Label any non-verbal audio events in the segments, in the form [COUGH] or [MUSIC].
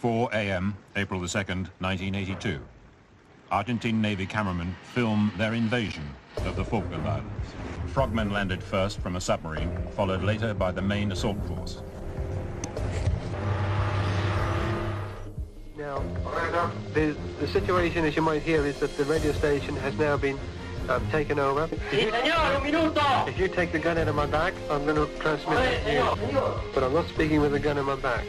4 a.m., April the 2nd, 1982. Argentine Navy cameramen film their invasion of the Falkland Islands. Frogmen landed first from a submarine, followed later by the main assault force. Now, the, the situation, as you might hear, is that the radio station has now been um, taken over. If you take the gun out of my back, I'm going to transmit it to you. But I'm not speaking with the gun in my back.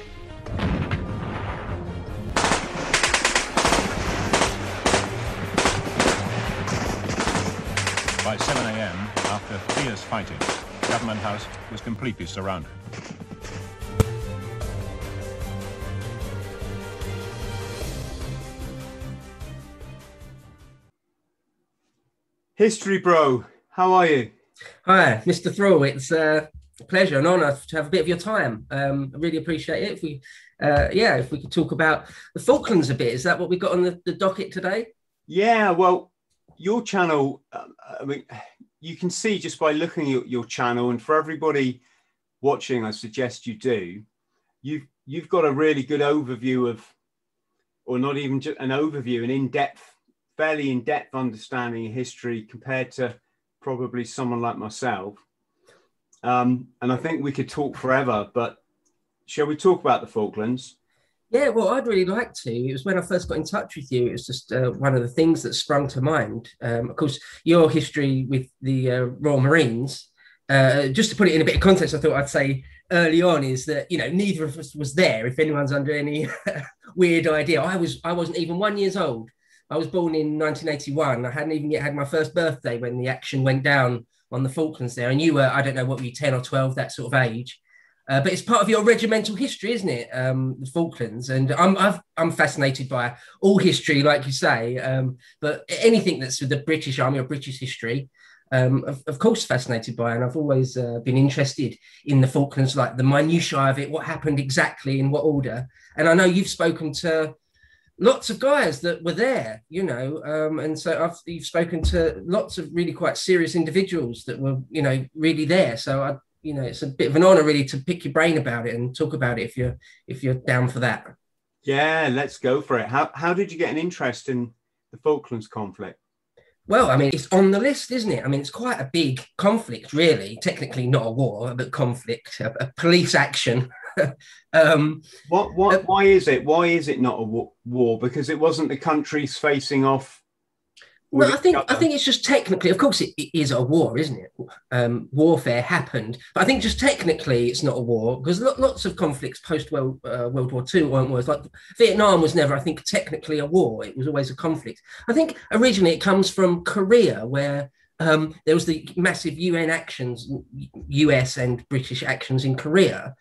By 7 a.m., after fierce fighting, Government House was completely surrounded. History Bro, how are you? Hi, Mr. Thrall. It's uh, a pleasure and honour to have a bit of your time. Um, I really appreciate it. If we, uh, yeah, if we could talk about the Falklands a bit, is that what we got on the, the docket today? Yeah, well, your channel, um, I mean, you can see just by looking at your channel, and for everybody watching, I suggest you do. You've you've got a really good overview of, or not even just an overview, an in-depth, fairly in-depth understanding of history compared to probably someone like myself. Um, and I think we could talk forever, but shall we talk about the Falklands? Yeah, well, I'd really like to. It was when I first got in touch with you. It was just uh, one of the things that sprung to mind. Um, of course, your history with the uh, Royal Marines. Uh, just to put it in a bit of context, I thought I'd say early on is that you know neither of us was there. If anyone's under any [LAUGHS] weird idea, I was I wasn't even one years old. I was born in 1981. I hadn't even yet had my first birthday when the action went down on the Falklands there. And you were I don't know what were you 10 or 12 that sort of age. Uh, but it's part of your regimental history, isn't it? Um, the Falklands, and I'm i am fascinated by all history, like you say. Um, but anything that's with the British Army or British history, um, of, of, course, fascinated by. And I've always uh, been interested in the Falklands, like the minutiae of it, what happened exactly in what order. And I know you've spoken to lots of guys that were there, you know, um, and so I've, you've spoken to lots of really quite serious individuals that were, you know, really there. So I you know, it's a bit of an honor really to pick your brain about it and talk about it if you're if you're down for that. Yeah, let's go for it. How how did you get an interest in the Falklands conflict? Well, I mean, it's on the list, isn't it? I mean, it's quite a big conflict, really. Technically, not a war, but conflict, a, a police action. [LAUGHS] um, what, what, uh, why is it? Why is it not a war? Because it wasn't the countries facing off no, I think I think it's just technically, of course, it, it is a war, isn't it? Um, warfare happened, but I think just technically, it's not a war because lots of conflicts post World uh, World War II weren't wars. Like Vietnam was never, I think, technically a war. It was always a conflict. I think originally it comes from Korea, where um, there was the massive UN actions, US and British actions in Korea,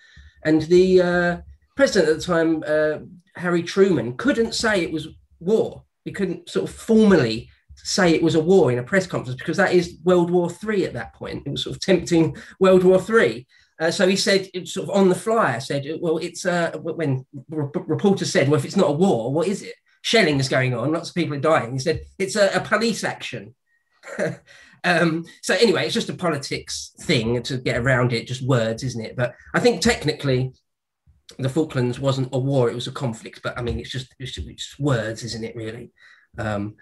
and the uh, president at the time, uh, Harry Truman, couldn't say it was war. He couldn't sort of formally say it was a war in a press conference because that is World War Three at that point. It was sort of tempting World War Three. Uh, so he said, sort of on the fly, I said, well, it's uh, when reporters said, well, if it's not a war, what is it? Shelling is going on, lots of people are dying. He said, it's a, a police action. [LAUGHS] um, so anyway, it's just a politics thing to get around it, just words, isn't it? But I think technically, the Falklands wasn't a war; it was a conflict. But I mean, it's just it's just, it's words, isn't it? Really. Um,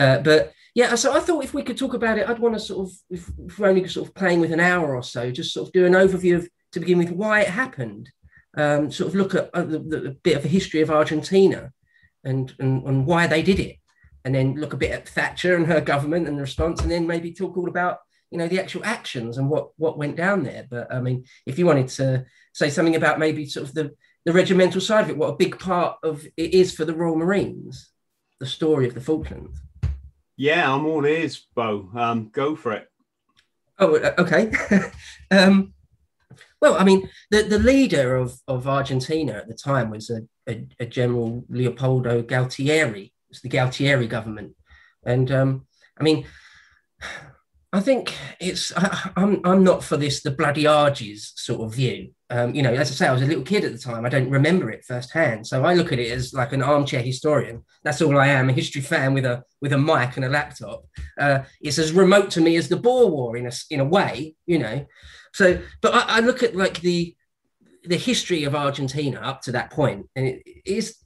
uh, but yeah, so I thought if we could talk about it, I'd want to sort of, if, if, we're only sort of playing with an hour or so, just sort of do an overview of, to begin with, why it happened. Um, sort of look at uh, the, the, bit of a history of Argentina and, and, and why they did it. And then look a bit at Thatcher and her government and the response, and then maybe talk all about you know the actual actions and what what went down there. But I mean, if you wanted to say something about maybe sort of the the regimental side of it, what a big part of it is for the Royal Marines, the story of the Falklands. Yeah, I'm all ears, Bo. Um, go for it. Oh, uh, okay. [LAUGHS] um, well, I mean, the, the leader of, of Argentina at the time was a, a, a General Leopoldo Galtieri. It's the Galtieri government. And um, I mean, I think it's I, am I'm, I'm not for this the bloody Argies sort of view. Um, you know, as I say, I was a little kid at the time. I don't remember it firsthand, so I look at it as like an armchair historian. That's all I am—a history fan with a with a mic and a laptop. Uh, it's as remote to me as the Boer War in a in a way, you know. So, but I, I look at like the the history of Argentina up to that point, and it is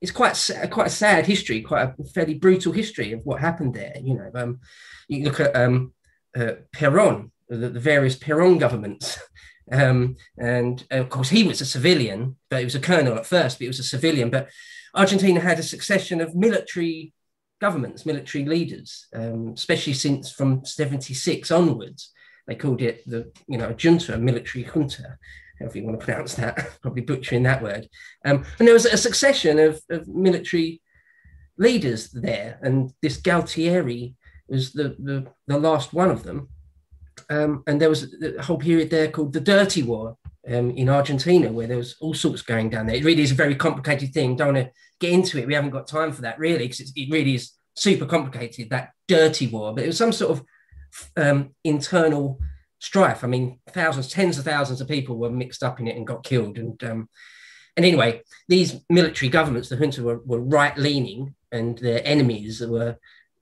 it's quite quite a sad history, quite a fairly brutal history of what happened there. You know, um, you look at um, uh, Peron, the, the, various Peron governments, [LAUGHS] um, and of course he was a civilian, but he was a colonel at first, but he was a civilian. But Argentina had a succession of military governments, military leaders, um, especially since from '76 onwards. They called it the you know junta, military junta however you want to pronounce that, [LAUGHS] probably butchering that word. Um, and there was a succession of, of, military leaders there, and this Galtieri was the, the, the last one of them. Um, and there was a whole period there called the Dirty War um, in Argentina, where there was all sorts going down there. It really is a very complicated thing. Don't want to get into it. We haven't got time for that, really, because it really is super complicated, that Dirty War. But it was some sort of um, internal strife. I mean, thousands, tens of thousands of people were mixed up in it and got killed. And um, and anyway, these military governments, the junta, were, were right leaning, and their enemies were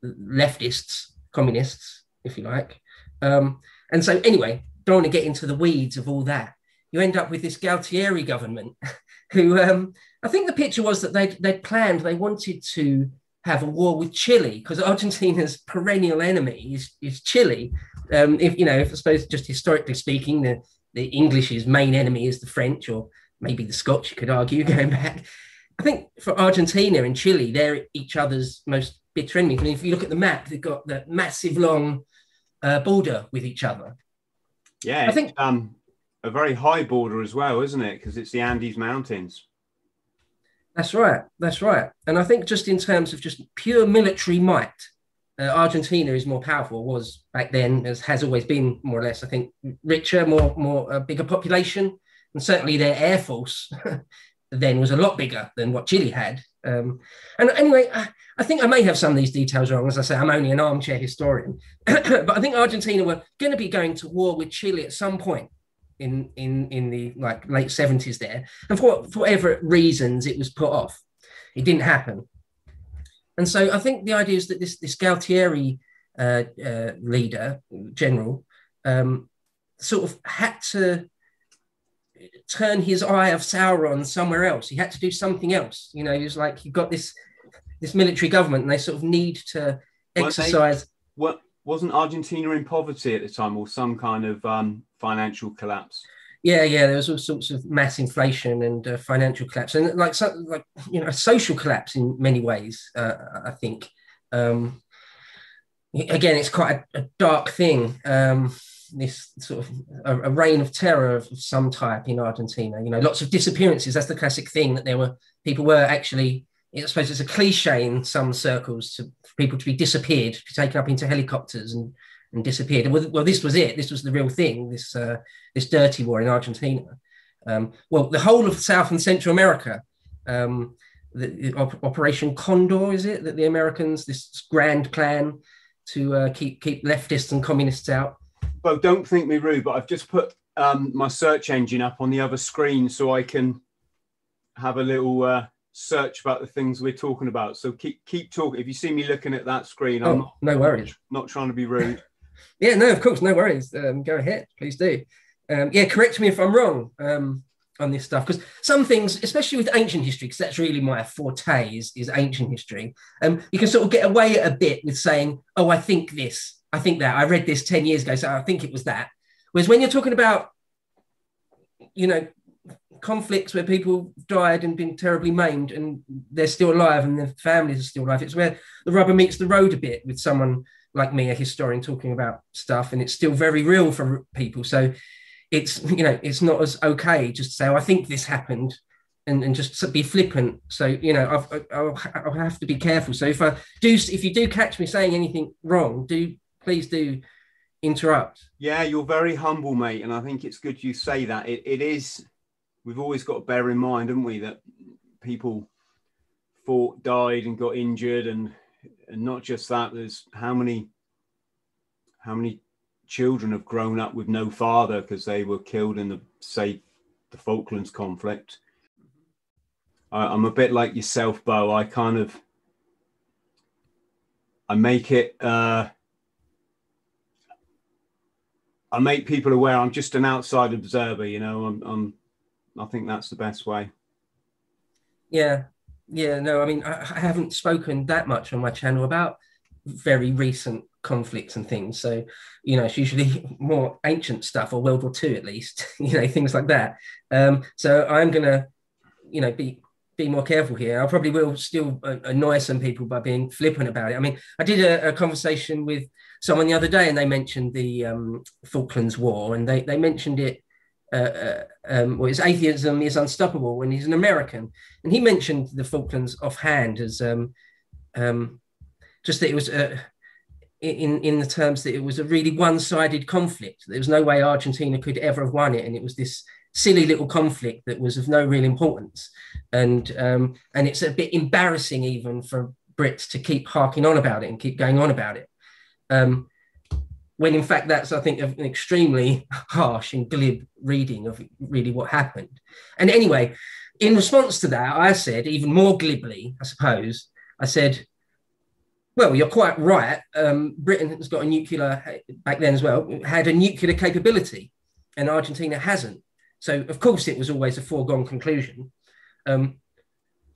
leftists, communists, if you like. Um, and so, anyway, don't want to get into the weeds of all that. You end up with this Galtieri government, [LAUGHS] who um, I think the picture was that they'd, they'd planned, they wanted to have a war with Chile because Argentina's [LAUGHS] perennial enemy is, is Chile. Um, if you know, if I suppose just historically speaking, the, the English's main enemy is the French, or maybe the Scotch, you could argue, [LAUGHS] going back. I think for Argentina and Chile, they're each other's most bitter enemies. I mean, if you look at the map, they've got that massive long uh, border with each other. Yeah, I think um, a very high border as well, isn't it? Because it's the Andes Mountains. That's right. That's right. And I think just in terms of just pure military might, uh, Argentina is more powerful. Was back then, as has always been more or less. I think richer, more more uh, bigger population, and certainly their air force [LAUGHS] then was a lot bigger than what Chile had. Um, and anyway, I, I, think I may have some of these details wrong. As I say, I'm only an armchair historian, [CLEARS THROAT] but I think Argentina were going to be going to war with Chile at some point in in in the like late 70s there and for, for whatever reasons it was put off it didn't happen and so i think the idea is that this this galtieri uh, uh, leader general um, sort of had to turn his eye of sauron somewhere else he had to do something else you know he was like you've got this this military government and they sort of need to exercise what wasn't argentina in poverty at the time or some kind of um financial collapse. Yeah, yeah, there was all sorts of mass inflation and uh, financial collapse, and like so, like you know, a social collapse in many ways. Uh, I think. Um, again, it's quite a, a dark thing. Um, this sort of a, a, reign of terror of some type in Argentina. You know, lots of disappearances. That's the classic thing that there were people were actually. I suppose it's a cliche in some circles to for people to be disappeared, to be taken up into helicopters and and disappeared. And well, well, this was it. This was the real thing. This uh, this dirty war in Argentina. Um, well, the whole of South and Central America, um, the, the Operation Condor, is it that the Americans, this grand plan to uh, keep keep leftists and communists out? Well, don't think me rude, but I've just put um, my search engine up on the other screen so I can have a little uh, search about the things we're talking about. So keep keep talking. If you see me looking at that screen, I'm oh, not, no worries. Not trying to be rude. [LAUGHS] Yeah, no, of course, no worries. Um, go ahead, please do. Um, yeah, correct me if I'm wrong um, on this stuff because some things, especially with ancient history, because that's really my forte is, is ancient history. Um, you can sort of get away a bit with saying, "Oh, I think this, I think that, I read this ten years ago, so I think it was that." Whereas when you're talking about, you know, conflicts where people died and been terribly maimed and they're still alive and their families are still alive, it's where the rubber meets the road a bit with someone like me, a historian, talking about stuff, and it's still very real for people. So it's you know it's not as okay just to say, oh, I think this happened, and, and just be flippant. So you know I've, I'll, I'll have to be careful. So if I do, if you do catch me saying anything wrong, do please do interrupt. Yeah, you're very humble, mate, and I think it's good you say that. It, it is. We've always got to bear in mind, haven't we, that people fought, died, and got injured, and and not just that there's how many how many children have grown up with no father because they were killed in the say the falklands conflict I, i'm a bit like yourself bo i kind of i make it uh i make people aware i'm just an outside observer you know i'm, I'm i think that's the best way yeah yeah, no, I mean, I, I haven't spoken that much on my channel about very recent conflicts and things. So, you know, it's usually [LAUGHS] more ancient stuff or World War II at least, [LAUGHS] you know, things like that. Um, so I'm gonna, you know, be be more careful here. I probably will still annoy some people by being flippant about it. I mean, I did a, a conversation with someone the other day, and they mentioned the um, Falklands War, and they they mentioned it. Uh, uh, um, well, his atheism is unstoppable when he's an American, and he mentioned the Falklands offhand as um, um, just that it was uh, in in the terms that it was a really one-sided conflict. There was no way Argentina could ever have won it, and it was this silly little conflict that was of no real importance. And um, and it's a bit embarrassing even for Brits to keep harking on about it and keep going on about it. Um, when in fact that's I think an extremely [LAUGHS] harsh and glib reading of really what happened. And anyway, in response to that, I said even more glibly, I suppose, I said, well, you're quite right. Um, Britain has got a nuclear back then as well, had a nuclear capability, and Argentina hasn't. So, of course, it was always a foregone conclusion. Um,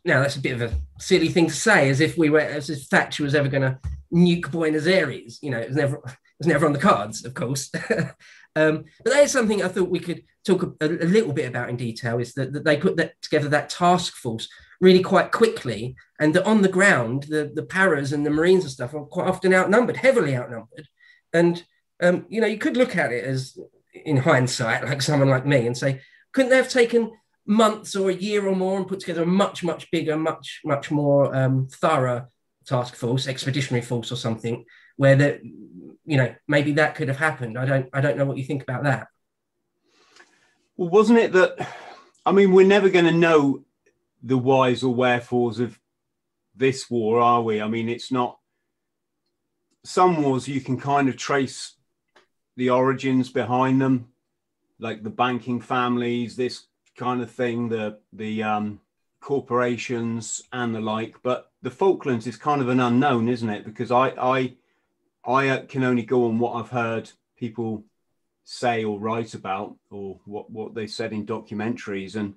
now, that's a bit of a silly thing to say, as if we were, as if Thatcher was ever going to nuke Buenos Aires. You know, it was never, it was never on the cards, of course. [LAUGHS] um, but that is something I thought we could talk a, a little bit about in detail. Is that, that they put that together that task force really quite quickly, and that on the ground, the the paras and the marines and stuff are quite often outnumbered, heavily outnumbered, and um, you know, you could look at it as in hindsight, like someone like me, and say, couldn't they have taken months or a year or more and put together a much, much bigger, much, much more um, thorough task force, expeditionary force or something, where that, you know, maybe that could have happened. I don't, I don't know what you think about that. Well, wasn't it that? I mean, we're never going to know the whys or wherefores of this war, are we? I mean, it's not. Some wars you can kind of trace the origins behind them, like the banking families, this kind of thing, the the um, corporations and the like. But the Falklands is kind of an unknown, isn't it? Because I I I can only go on what I've heard people say or write about, or what what they said in documentaries, and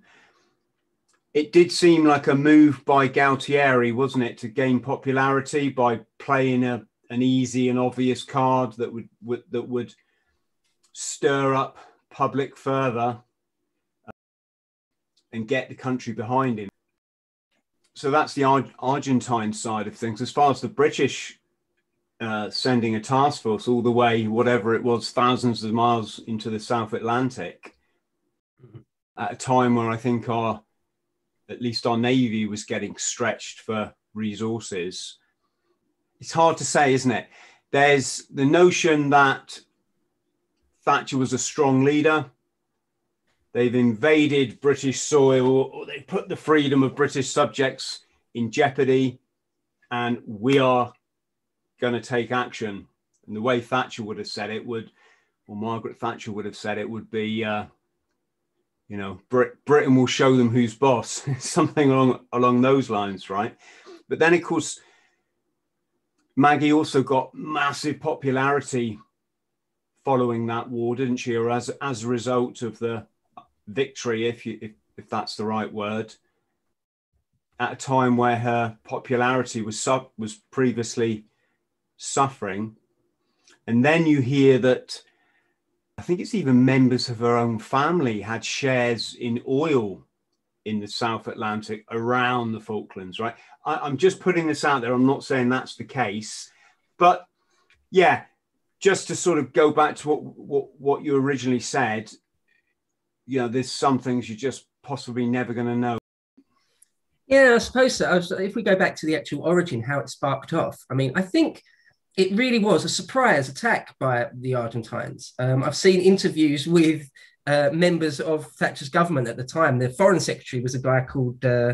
it did seem like a move by Galtieri, wasn't it, to gain popularity by playing a an easy and obvious card that would, would that would stir up public further uh, and get the country behind him. So that's the Ar- Argentine side of things. As far as the British uh, sending a task force all the way, whatever it was, thousands of miles into the South Atlantic, mm-hmm. at a time where I think our, at least our navy was getting stretched for resources. It's hard to say, isn't it? There's the notion that Thatcher was a strong leader. They've invaded British soil, or they put the freedom of British subjects in jeopardy, and we are going to take action. And the way Thatcher would have said it would, or Margaret Thatcher would have said it would be, uh, you know, Brit- Britain will show them who's boss, [LAUGHS] something along along those lines, right? But then, of course, Maggie also got massive popularity following that war, didn't she? Or as as a result of the victory, if you if, if that's the right word, at a time where her popularity was sub was previously suffering, and then you hear that I think it's even members of her own family had shares in oil in the South Atlantic around the Falklands, right? I, am just putting this out there. I'm not saying that's the case, but yeah, just to sort of go back to what, what, what you originally said, you know, there's some things you're just possibly never going to know. Yeah, I suppose so. If we go back to the actual origin, how it sparked off, I mean, I think it really was a surprise attack by the Argentines. Um, I've seen interviews with uh, members of Thatcher's government at the time. The foreign secretary was a guy called uh,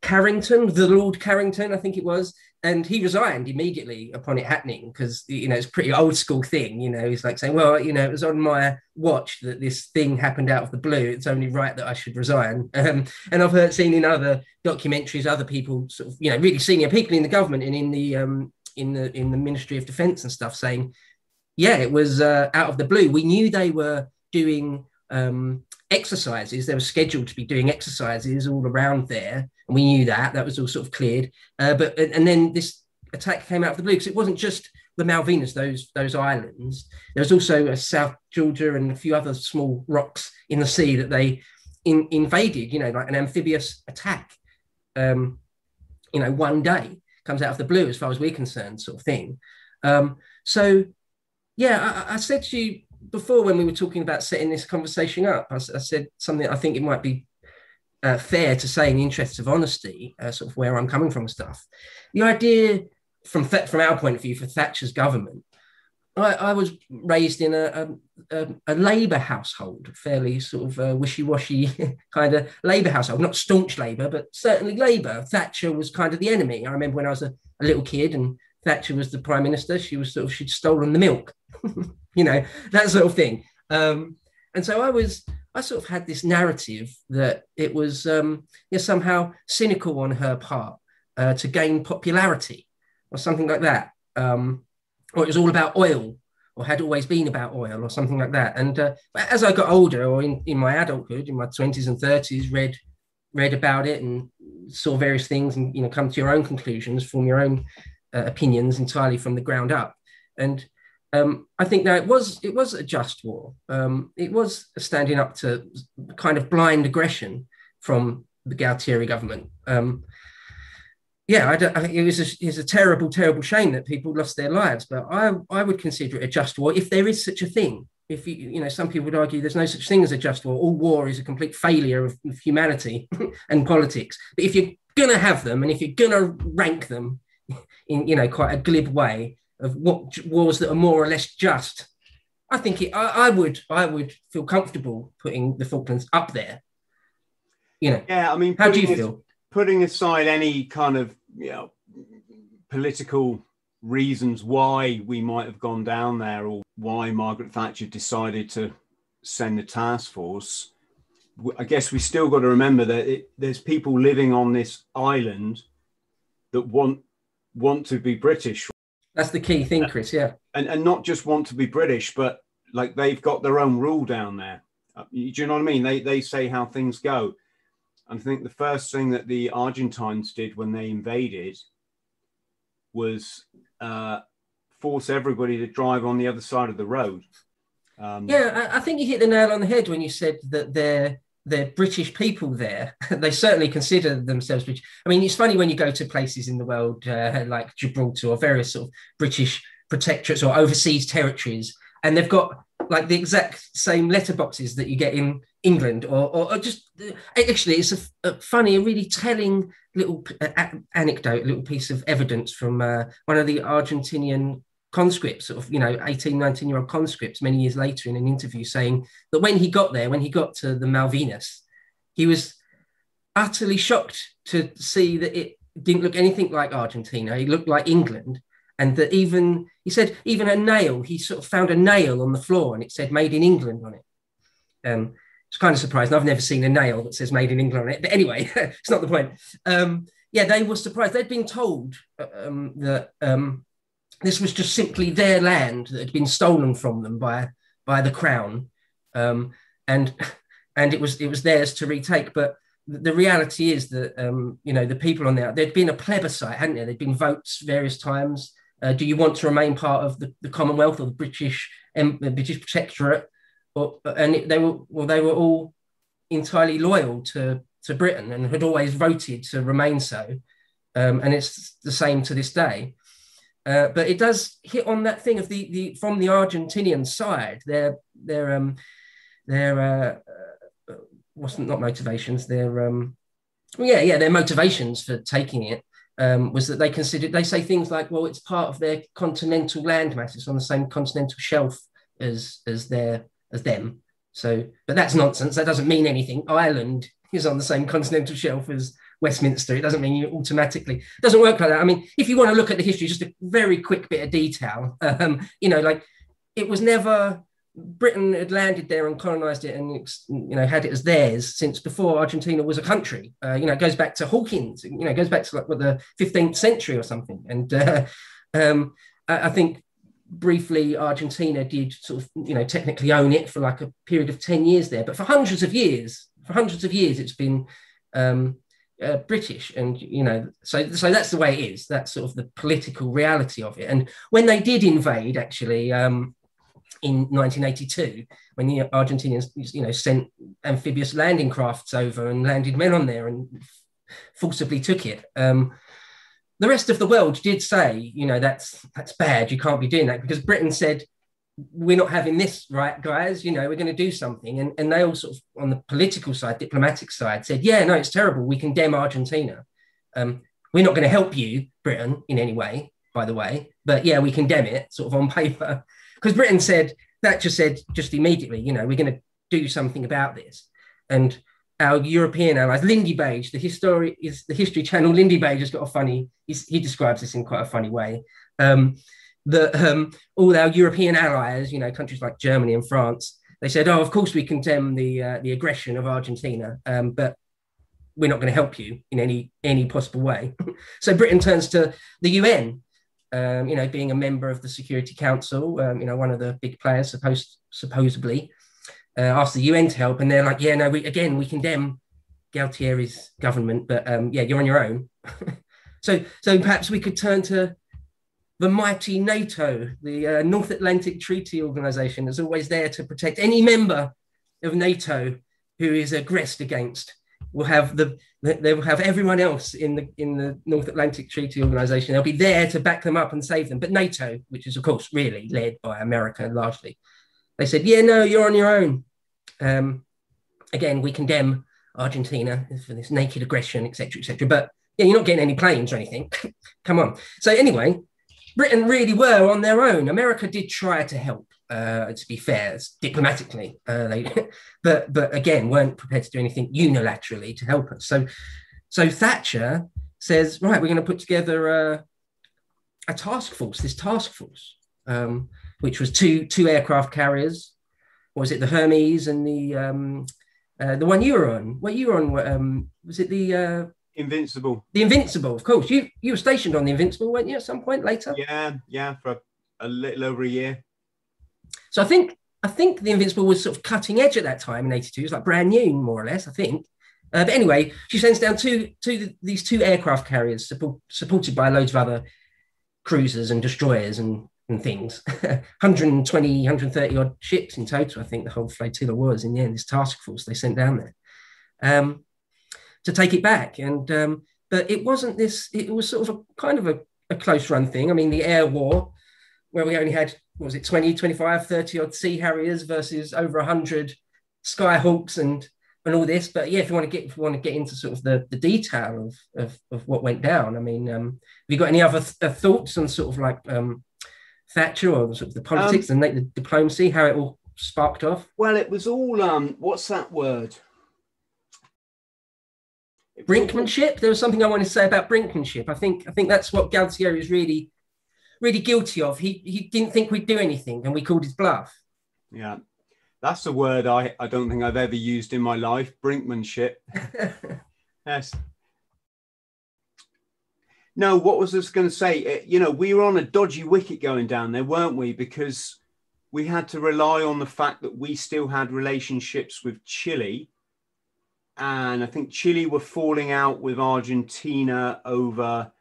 Carrington, the Lord Carrington, I think it was, and he resigned immediately upon it happening because you know it's a pretty old school thing. You know, he's like saying, "Well, you know, it was on my watch that this thing happened out of the blue. It's only right that I should resign." [LAUGHS] Um, and I've heard seen in other documentaries, other people, sort of, you know, really senior people in the government and in the um, in the in the Ministry of Defence and stuff saying, "Yeah, it was uh, out of the blue. We knew they were doing." Um, exercises. They were scheduled to be doing exercises all around there, and we knew that. That was all sort of cleared. Uh, but and then this attack came out of the blue because it wasn't just the Malvinas, those those islands. There was also a South Georgia and a few other small rocks in the sea that they in, invaded. You know, like an amphibious attack. Um, you know, one day comes out of the blue, as far as we're concerned, sort of thing. Um, so, yeah, I, I, said to you before when we were talking about setting this conversation up, I, I said something I think it might be uh, fair to say in the interests of honesty, uh, sort of where I'm coming from stuff. The idea from from our point of view for Thatcher's government, I, I was raised in a, a, a Labour household, fairly sort of uh, wishy-washy [LAUGHS] kind of Labour household, not staunch Labour, but certainly Labour. Thatcher was kind of the enemy. I remember when I was a, a little kid and Thatcher was the prime minister, she was sort of she'd stolen the milk, [LAUGHS] you know that sort of thing. Um, and so I was I sort of had this narrative that it was um, you know, somehow cynical on her part uh, to gain popularity or something like that. Um, or it was all about oil or had always been about oil or something like that. And uh, as I got older or in, in my adulthood, in my 20s and 30s, read read about it and saw various things and you know come to your own conclusions, form your own uh, opinions entirely from the ground up. And um, I think now it was it was a just war. Um, it was standing up to kind of blind aggression from the Galtieri government. Um, yeah, I I, it was a, it was a terrible, terrible shame that people lost their lives. But I, I would consider it a just war if there is such a thing. If you, you know, some people would argue there's no such thing as a just war. All war is a complete failure of, of humanity [LAUGHS] and politics. But if you're gonna have them, and if you're gonna rank them [LAUGHS] in, you know, quite a glib way of what wars that are more or less just, I think it, I, I would, I would feel comfortable putting the Falklands up there. You know, yeah. I mean, how do you feel? putting aside any kind of you know political reasons why we might have gone down there or why Margaret Thatcher decided to send the task force, I guess we still got to remember that it, there's people living on this island that want want to be British. That's the key thing, Chris. Yeah, and and not just want to be British, but like they've got their own rule down there. Uh, do you know what I mean? They they say how things go. I think the first thing that the Argentines did when they invaded was uh, force everybody to drive on the other side of the road. Um, yeah, I, I, think you hit the nail on the head when you said that they're they're British people there. [LAUGHS] they certainly consider themselves British. I mean, it's funny when you go to places in the world uh, like Gibraltar or various sort of British protectorates or overseas territories, and they've got like the exact same letterboxes that you get in England, or, or, or just actually, it's a, a, funny, a really telling little anecdote, a little piece of evidence from uh, one of the Argentinian conscripts, sort of, you know, 18, 19 year old conscripts, many years later in an interview saying that when he got there, when he got to the Malvinas, he was utterly shocked to see that it didn't look anything like Argentina. It looked like England. And that even he said even a nail he sort of found a nail on the floor and it said made in england on it. Um it's kind of surprising. I've never seen a nail that says made in england on it. But anyway [LAUGHS] it's not the point. Um yeah they were surprised. They'd been told uh, um, that um this was just simply their land that had been stolen from them by by the crown um and and it was it was theirs to retake but the reality is that um, you know the people on there there'd been a plebiscite hadn't there there'd been votes various times uh, do you want to remain part of the, the Commonwealth or the British um, British Protectorate? Or, and they were well, they were all entirely loyal to to Britain and had always voted to remain so. Um, and it's the same to this day. Uh, but it does hit on that thing of the, the from the Argentinian side, their their um their uh, uh, wasn't not motivations, their um yeah yeah their motivations for taking it um, was that they considered they say things like, well, it's part of their continental landmass. It's on the same continental shelf as as their as them. So, but that's nonsense. That doesn't mean anything. Ireland is on the same continental shelf as Westminster. It doesn't mean you automatically. It doesn't work like that. I mean, if you want to look at the history, just a very quick bit of detail. Um, you know, like it was never Britain had landed there and colonized it and you know had it as theirs since before Argentina was a country. Uh, you know, it goes back to Hawkins. You know, it goes back to like what the 15th century or something. And uh, um, I, I, think briefly Argentina did sort of, you know, technically own it for like a period of 10 years there. But for hundreds of years, for hundreds of years, it's been um, uh, British. And, you know, so, so that's the way it is. That's sort of the political reality of it. And when they did invade, actually, um, in 1982, when the Argentinians, you know, sent amphibious landing crafts over and landed men on there and forcibly took it. Um, the rest of the world did say, you know, that's that's bad. You can't be doing that because Britain said, we're not having this, right, guys? You know, we're going to do something. And, and they all sort of, on the political side, diplomatic side, said, yeah, no, it's terrible. We condemn Argentina. Um, we're not going to help you, Britain, in any way, by the way. But yeah, we condemn it sort of on [LAUGHS] paper. Because Britain said, that just said just immediately, you know, we're going to do something about this. And our European allies. Lindybeige, the history is the History Channel. Lindybeige has got a funny. he describes this in quite a funny way. Um, that um, all our European allies, you know, countries like Germany and France, they said, "Oh, of course we condemn the uh, the aggression of Argentina, um, but we're not going to help you in any any possible way." [LAUGHS] so Britain turns to the UN. Um, you know, being a member of the Security Council, um, you know, one of the big players, supposed supposedly, uh, asked the UN to help, and they're like, "Yeah, no, we again we condemn Galtieri's government, but um, yeah, you're on your own." [LAUGHS] so, so perhaps we could turn to the mighty NATO, the uh, North Atlantic Treaty Organization, is always there to protect any member of NATO who is aggressed against. Will have the they will have everyone else in the in the North Atlantic Treaty Organization. They'll be there to back them up and save them. But NATO, which is of course really led by America largely, they said, "Yeah, no, you're on your own." Um, again, we condemn Argentina for this naked aggression, etc., etc. But yeah, you're not getting any planes or anything. [LAUGHS] Come on. So anyway, Britain really were on their own. America did try to help. Uh, to be fair, diplomatically, uh, they, [LAUGHS] but but again, weren't prepared to do anything unilaterally to help us. So, so Thatcher says, right, we're going to put together a, a task force. This task force, um, which was two two aircraft carriers, was it the Hermes and the um, uh, the one you were on? What you were on? Um, was it the uh, Invincible? The Invincible, of course. You you were stationed on the Invincible, weren't you? At some point later. Yeah, yeah, for a, a little over a year. So I think I think the Invincible was sort of cutting edge at that time in '82. It was like brand new, more or less. I think. Uh, but anyway, she sends down two, two these two aircraft carriers support, supported by loads of other cruisers and destroyers and and things. [LAUGHS] 120, 130 odd ships in total, I think the whole flotilla was in the end, this task force they sent down there um, to take it back. And um, but it wasn't this, it was sort of a kind of a, a, close run thing. I mean, the air war, where we only had, was it 20, 25, 30 odd Sea Harriers versus over 100 Skyhawks and and all this. But yeah, if you want to get if you want to get into sort of the, the detail of, of, of what went down, I mean, um, have you got any other th- uh, thoughts on sort of like um, Thatcher or sort of the politics um, and the diplomacy, how it all sparked off? Well, it was all um, what's that word? Brinkmanship. There was something I wanted to say about brinkmanship. I think I think that's what Galtieri is really, really guilty of. He he didn't think we'd do anything, and we called his bluff. Yeah, that's a word I I don't think I've ever used in my life. Brinkmanship. [LAUGHS] yes, no, what was I going to say? You know, we were on a dodgy wicket going down there, weren't we? Because we had to rely on the fact that we still had relationships with Chile. And I think Chile were falling out with Argentina over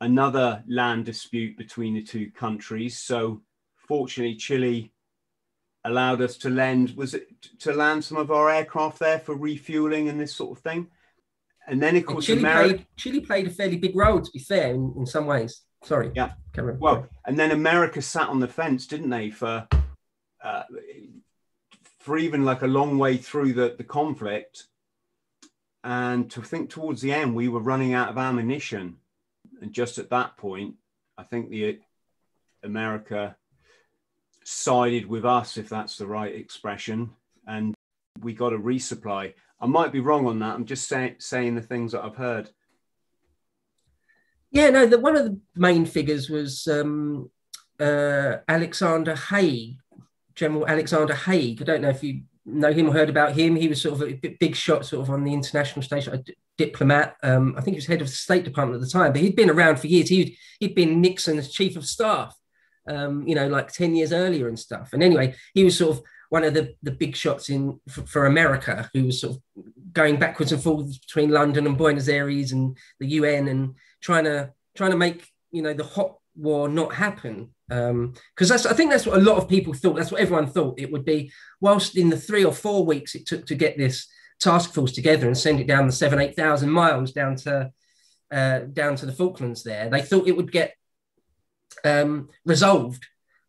another land dispute between the two countries. So fortunately, Chile allowed us to lend, was it to land some of our aircraft there for refueling and this sort of thing? And then, of course, Chile, America... played, Chile played a fairly big role, to be fair, in, in some ways. Sorry. Yeah. Well, and then America sat on the fence, didn't they, for uh, for even like a long way through the, the conflict. And to think towards the end, we were running out of ammunition. And just at that point, I think the America sided with us, if that's the right expression, and we got a resupply. I might be wrong on that. I'm just say, saying the things that I've heard. Yeah, no, the, one of the main figures was um, uh, Alexander Haig, General Alexander Haig. I don't know if you know him or heard about him. He was sort of a big shot, sort of on the international stage, a diplomat. Um, I think he was head of the State Department at the time, but he'd been around for years. He'd, he'd been Nixon's chief of staff um, you know, like 10 years earlier and stuff. And anyway, he was sort of one of the, the big shots in for, for America, who was sort of going backwards and forwards between London and Buenos Aires and the UN and trying to trying to make you know the hot war not happen because um, I think that's what a lot of people thought. That's what everyone thought it would be. Whilst in the three or four weeks it took to get this task force together and send it down the seven eight thousand miles down to uh, down to the Falklands, there they thought it would get um, resolved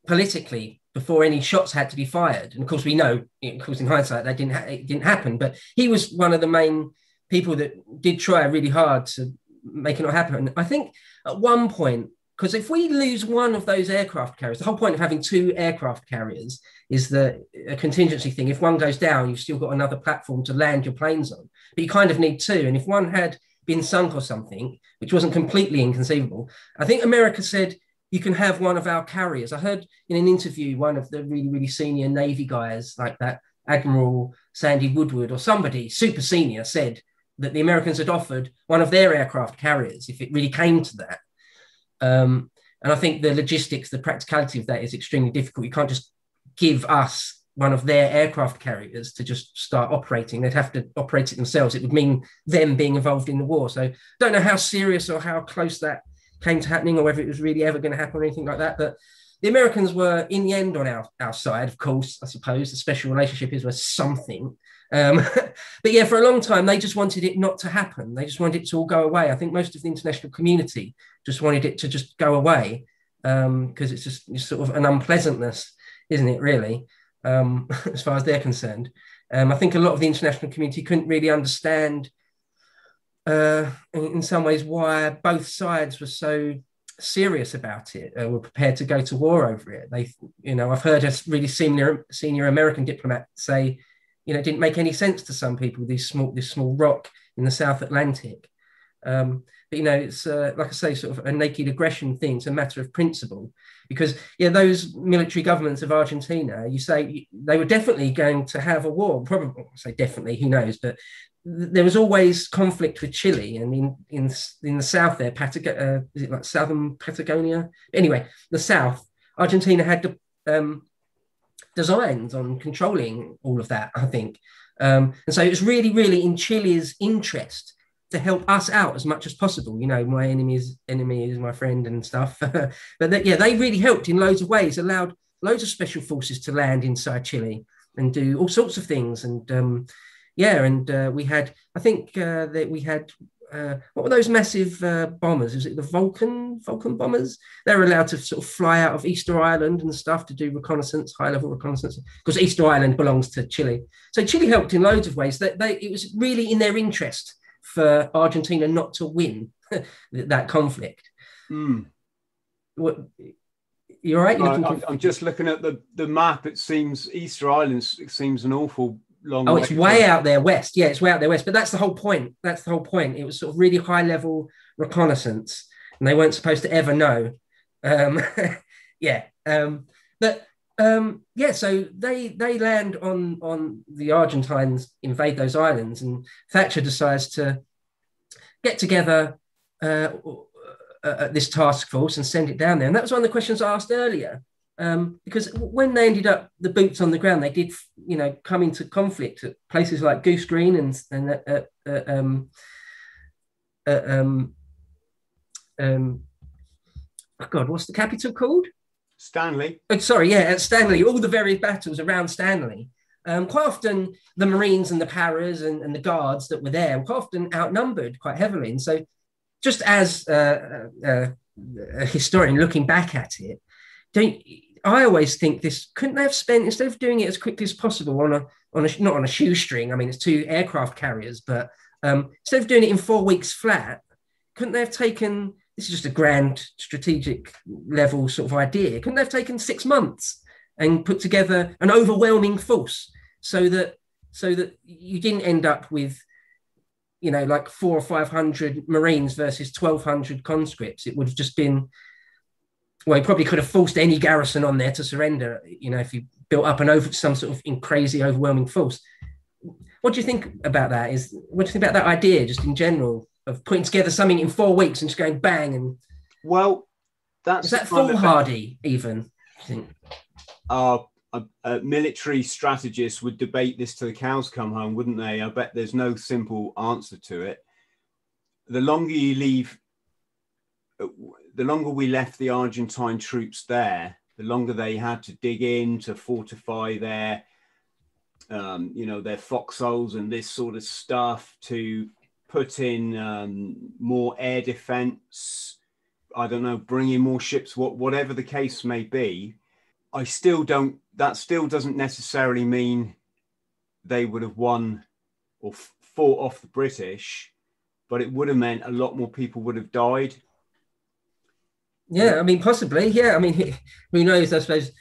politically before any shots had to be fired. And of course, we know, of course, in hindsight, that didn't ha- it didn't happen. But he was one of the main people that did try really hard to make it not happen. I think at one point, because if we lose one of those aircraft carriers, the whole point of having two aircraft carriers is the a contingency thing. If one goes down, you've still got another platform to land your planes on. But you kind of need two. And if one had been sunk or something, which wasn't completely inconceivable, I think America said you can have one of our carriers. I heard in an interview one of the really, really senior Navy guys like that, Admiral Sandy Woodward or somebody super senior said that the Americans had offered one of their aircraft carriers if it really came to that. Um, and I think the logistics, the practicality of that is extremely difficult. You can't just give us one of their aircraft carriers to just start operating. They'd have to operate it themselves. It would mean them being involved in the war. So don't know how serious or how close that came to happening or whether it was really ever going to happen or anything like that. But the Americans were in the end on our, our side, of course, I suppose. The special relationship is worth something. Um, [LAUGHS] but yeah, for a long time, they just wanted it not to happen. They just wanted it to all go away. I think most of the international community just wanted it to just go away because um, it's just it's sort of an unpleasantness, isn't it, really, um, [LAUGHS] as far as they're concerned. Um, I think a lot of the international community couldn't really understand uh, in some ways why both sides were so serious about it uh, were prepared to go to war over it they you know i've heard a really senior senior american diplomat say you know it didn't make any sense to some people this small this small rock in the south atlantic um, but you know it's uh, like i say sort of a naked aggression thing it's a matter of principle because yeah those military governments of argentina you say they were definitely going to have a war probably I say definitely who knows but there was always conflict with Chile, and in in in the south there, Patagonia, uh, is it like southern Patagonia? Anyway, the south, Argentina had to um, designs on controlling all of that, I think, um, and so it was really, really in Chile's interest to help us out as much as possible. You know, my enemy's enemy is my friend and stuff. [LAUGHS] but that, yeah, they really helped in loads of ways, allowed loads of special forces to land inside Chile and do all sorts of things and. Um, yeah, and uh, we had, I think uh, that we had, uh, what were those massive uh, bombers? Was it the Vulcan Vulcan bombers? They're allowed to sort of fly out of Easter Island and stuff to do reconnaissance, high level reconnaissance, because Easter Island belongs to Chile. So Chile helped in loads of ways. That they, it was really in their interest for Argentina not to win [LAUGHS] that conflict. Mm. What, you're right. You're I, I'm just looking at the, the map. It seems Easter Island seems an awful long. Oh, it's way out there west. Yeah, it's way out there west. But that's the whole point. That's the whole point. It was sort of really high level reconnaissance, and they weren't supposed to ever know. Um, [LAUGHS] yeah, um, but um, yeah, so they they land on on the Argentines invade those islands, and Thatcher decides to get together uh, uh, this task force and send it down there. And that was one of the questions I asked earlier um, because when they ended up the boots on the ground, they did, you know, come into conflict at places like Goose Green and and uh, uh, um, uh, um, um, oh God, what's the capital called? Stanley. Oh, sorry, yeah, at Stanley. All the various battles around Stanley. Um, quite often, the Marines and the Paras and, and, the guards that were there were quite often outnumbered quite heavily. And so, just as uh, uh, a historian looking back at it, don't I always think this couldn't they have spent instead of doing it as quickly as possible on a on a not on a shoestring. I mean, it's two aircraft carriers, but um, instead of doing it in four weeks flat, couldn't they have taken? This is just a grand strategic level sort of idea. Couldn't they have taken six months and put together an overwhelming force so that so that you didn't end up with you know like four or five hundred marines versus 1200 conscripts it would have just been well, he probably could have forced any garrison on there to surrender. You know, if you built up an over some sort of in crazy, overwhelming force. What do you think about that? Is what do you think about that idea, just in general, of putting together something in four weeks and just going bang and? Well, that's is that foolhardy even? I think. Uh, military strategists would debate this till the cows come home, wouldn't they? I bet there's no simple answer to it. The longer you leave, the longer we left the Argentine troops there, the longer they had to dig in to fortify their, um, you know, their foxholes and this sort of stuff to put in um, more air defense. I don't know, bring in more ships, what, whatever the case may be. I still don't that still doesn't necessarily mean they would have won or fought off the British, but it would have meant a lot more people would have died. Yeah, I mean, possibly. Yeah, I mean, [LAUGHS] who knows? I suppose.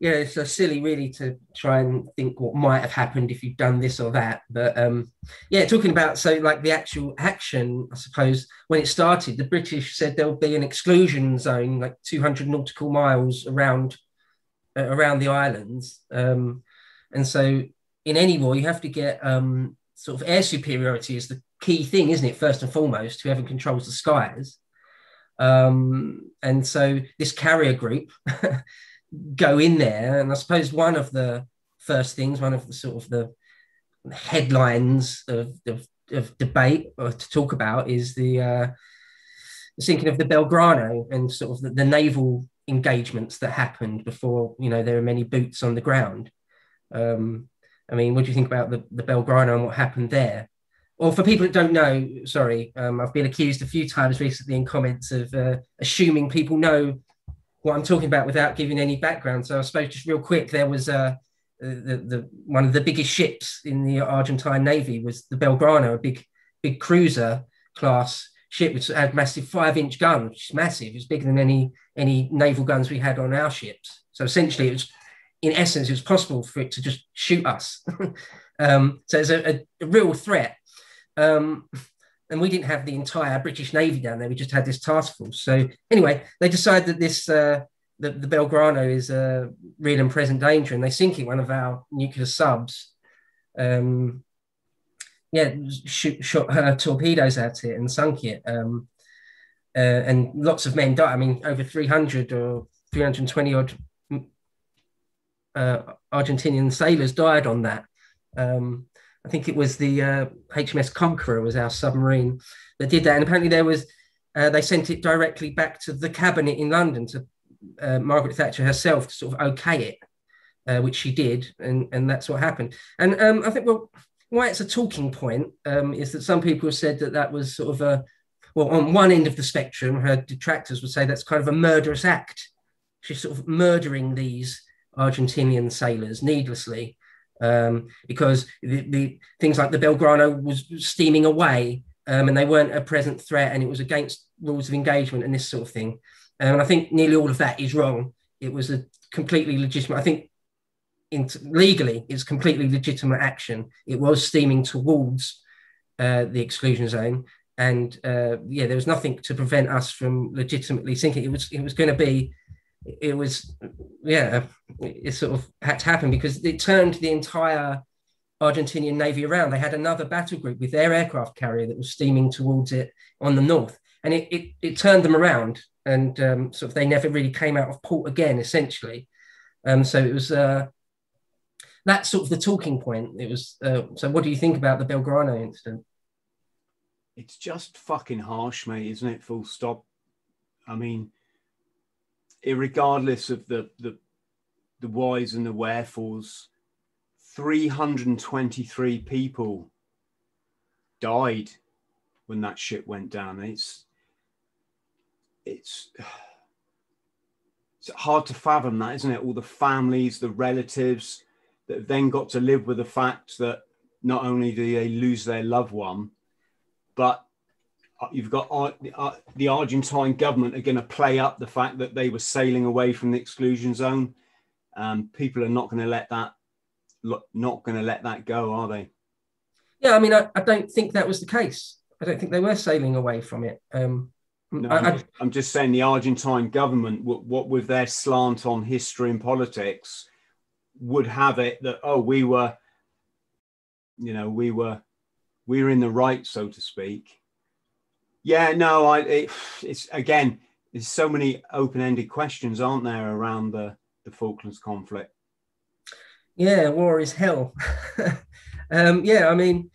Yeah, it's so silly, really, to try and think what might have happened if you'd done this or that. But um, yeah, talking about so like the actual action, I suppose when it started, the British said there would be an exclusion zone, like 200 nautical miles around uh, around the islands. Um, and so in any war, you have to get um, sort of air superiority is the key thing, isn't it? First and foremost, whoever controls the skies. Um, and so this carrier group [LAUGHS] go in there, and I suppose one of the first things, one of the sort of the headlines of, of, of debate or to talk about is the uh, sinking of the Belgrano and sort of the, the naval engagements that happened before you know there were many boots on the ground. Um, I mean, what do you think about the, the Belgrano and what happened there? Or for people that don't know, sorry, um, I've been accused a few times recently in comments of uh, assuming people know what I'm talking about without giving any background. So I suppose just real quick, there was uh, the, the one of the biggest ships in the Argentine Navy was the Belgrano, a big big cruiser class ship which had massive five inch guns, which is massive. It's bigger than any any naval guns we had on our ships. So essentially, it was in essence, it was possible for it to just shoot us. [LAUGHS] um, so it's a, a, a, real threat. Um, and we didn't have the entire British Navy down there. We just had this task force. So anyway, they decided that this uh, the, the Belgrano is a real and present danger, and they sink it one of our nuclear subs. Um, yeah, shot her torpedoes at it and sunk it. Um, uh, and lots of men died. I mean, over 300 or 320 odd uh, Argentinian sailors died on that. Um, I think it was the uh, HMS Conqueror was our submarine that did that. And apparently there was, uh, they sent it directly back to the cabinet in London to uh, Margaret Thatcher herself to sort of okay it, uh, which she did. And, and that's what happened. And um, I think, well, why it's a talking point um, is that some people have said that that was sort of a, well, on one end of the spectrum, her detractors would say that's kind of a murderous act. She's sort of murdering these Argentinian sailors needlessly um, because the, the, things like the Belgrano was steaming away um, and they weren't a present threat and it was against rules of engagement and this sort of thing. Um, and I think nearly all of that is wrong. It was a completely legitimate. I think legally, it's completely legitimate action. It was steaming towards uh, the exclusion zone, and uh, yeah, there was nothing to prevent us from legitimately sinking. It was it was going to be, it was yeah, it sort of had to happen because it turned the entire Argentinian navy around. They had another battle group with their aircraft carrier that was steaming towards it on the north, and it it, it turned them around, and um, sort of they never really came out of port again, essentially. Um, so it was uh, that's sort of the talking point. It was uh, so. What do you think about the Belgrano incident? It's just fucking harsh, mate, isn't it? Full stop. I mean, regardless of the the the whys and the wherefores, three hundred and twenty-three people died when that ship went down. It's it's it's hard to fathom that, isn't it? All the families, the relatives, that then got to live with the fact that not only do they lose their loved one, but you've got uh, uh, the Argentine government are going to play up the fact that they were sailing away from the exclusion zone. Um, people are not going to let that not going to let that go, are they? Yeah, I mean, I, I, don't think that was the case. I don't think they were sailing away from it. Um, no, I, am just saying the Argentine government, what, what with their slant on history and politics, would have it that oh we were you know we were we were in the right so to speak yeah no i it, it's again there's so many open-ended questions, aren't there, around the the Falklands conflict? Yeah, war is hell. [LAUGHS] um, yeah, I mean,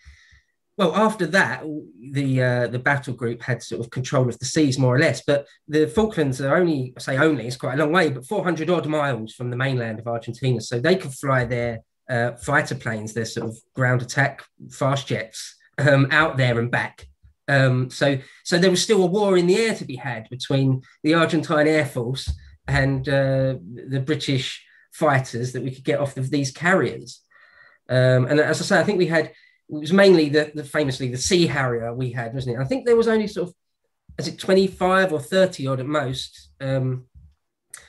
well, after that, the uh, the battle group had sort of control of the seas more or less. But the Falklands are only, I say only, it's quite a long way, but 400 odd miles from the mainland of Argentina. So they could fly their uh, fighter planes, their sort of ground attack fast jets, um, out there and back. Um, so, so there was still a war in the air to be had between the Argentine Air Force and uh, the British fighters that we could get off of these carriers. Um, and as I say, I think we had it was mainly the, the famously the Sea Harrier we had, wasn't it? I think there was only sort of, is it 25 or 30 odd at most, um,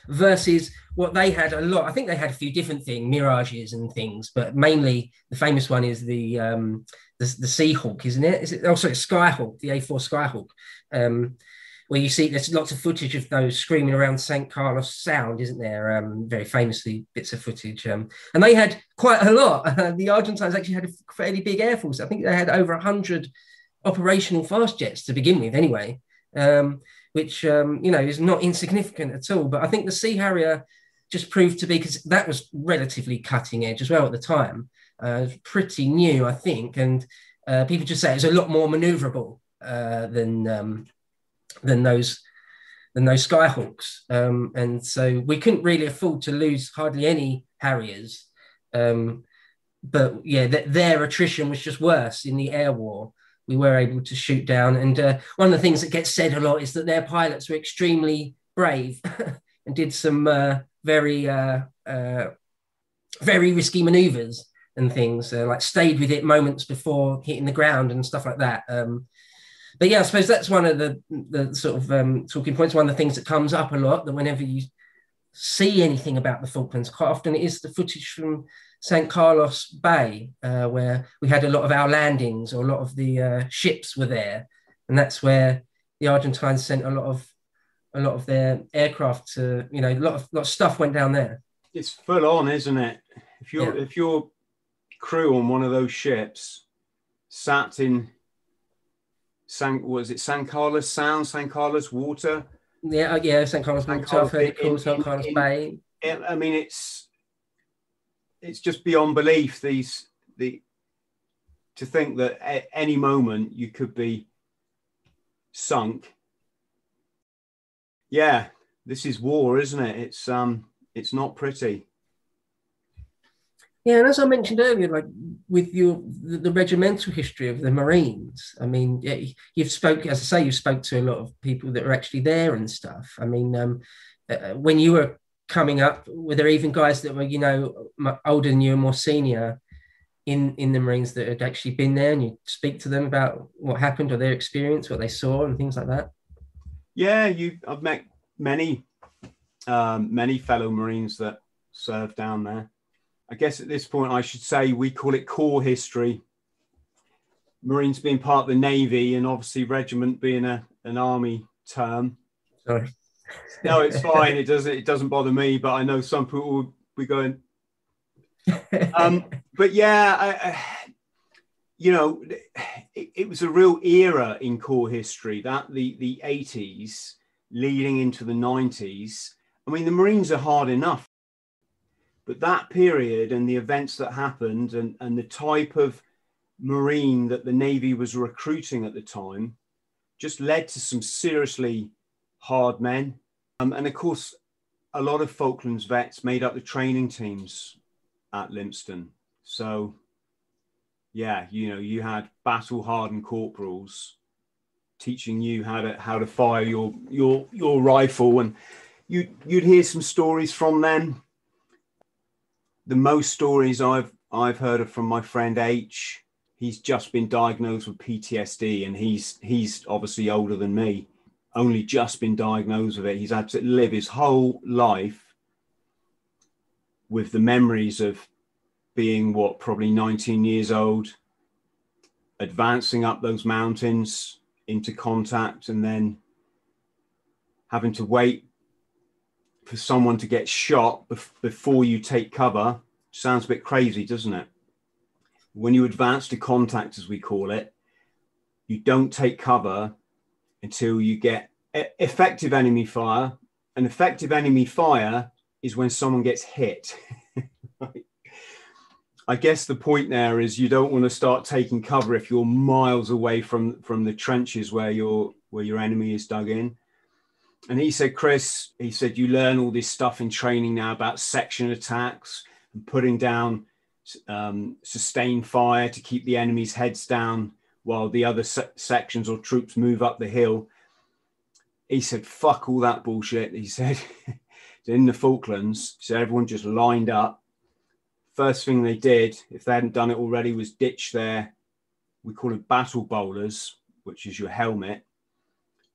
versus what they had a lot. I think they had a few different things, mirages and things, but mainly the famous one is the um, the, the Seahawk, isn't it? Is it? Oh, Skyhawk, the A4 Skyhawk. Um, where you see there's lots of footage of those screaming around St. Carlos Sound, isn't there? Um, very famously, bits of footage. Um, and they had quite a lot. [LAUGHS] The Argentines actually had a fairly big air force. I think they had over 100 operational fast jets to begin with, anyway, um, which, um, you know, is not insignificant at all. But I think the Sea Harrier just proved to be, because that was relatively cutting edge as well at the time, uh, pretty new, I think. And uh, people just say it's a lot more maneuverable uh, than um, than those than those Skyhawks. Um, and so we couldn't really afford to lose hardly any Harriers. Um, but yeah, th- their attrition was just worse in the air war. We were able to shoot down. And uh, one of the things that gets said a lot is that their pilots were extremely brave [LAUGHS] and did some uh, very, uh, uh very risky maneuvers and things, uh, like stayed with it moments before hitting the ground and stuff like that. Um, but yeah, I suppose that's one of the the sort of um, talking points. One of the things that comes up a lot that whenever you see anything about the Falklands, quite often it is the footage from St. Carlos Bay, uh, where we had a lot of our landings or a lot of the uh, ships were there, and that's where the Argentines sent a lot of a lot of their aircraft to you know a lot of lot of stuff went down there. It's full on, isn't it? If you're yeah. if your crew on one of those ships sat in San was it San Carlos Sound, San Carlos Water? Yeah, uh, yeah, San Carlos San Water. Carlos, I've heard San Carlos in, Bay. I mean, it's it's just beyond belief. These the to think that at any moment you could be sunk. Yeah, this is war, isn't it? It's um, it's not pretty. Yeah, and as I mentioned earlier, like with your the, regimental history of the Marines, I mean, you've spoke as I say, you've spoke to a lot of people that are actually there and stuff. I mean, um, uh, when you were coming up, were there even guys that were you know older than you and more senior in in the Marines that had actually been there, and you speak to them about what happened or their experience, what they saw, and things like that? Yeah, you. I've met many um, many fellow Marines that served down there I guess at this point I should say we call it corps history. Marines being part of the Navy and obviously regiment being a, an army term. Sorry. No, it's fine. It doesn't it doesn't bother me, but I know some people will be going. Um, [LAUGHS] but yeah, I, I, you know, it, it was a real era in corps history that the the 80s leading into the 90s. I mean, the Marines are hard enough but that period and the events that happened and, and the type of Marine that the Navy was recruiting at the time just led to some seriously hard men. Um, and of course, a lot of Falklands vets made up the training teams at Lympstone. So, yeah, you know, you had battle hardened corporals teaching you how to how to fire your your your rifle, and you you'd hear some stories from them the most stories I've I've heard of from my friend H. He's just been diagnosed with PTSD, and he's he's obviously older than me. Only just been diagnosed with it. He's had to live his whole life with the memories of being what probably 19 years old, advancing up those mountains into contact, and then having to wait for someone to get shot before you take cover sounds a bit crazy, doesn't it? When you advance to contact, as we call it, you don't take cover until you get effective enemy fire. An effective enemy fire is when someone gets hit. [LAUGHS] I guess the point there is you don't want to start taking cover if you're miles away from from the trenches where your where your enemy is dug in. And he said, Chris, he said you learn all this stuff in training now about section attacks and putting down um, sustained fire to keep the enemy's heads down while the other se- sections or troops move up the hill. He said, fuck all that bullshit. He said, [LAUGHS] in the Falklands, so everyone just lined up. First thing they did, if they hadn't done it already, was ditch their, we call it battle bowlers, which is your helmet,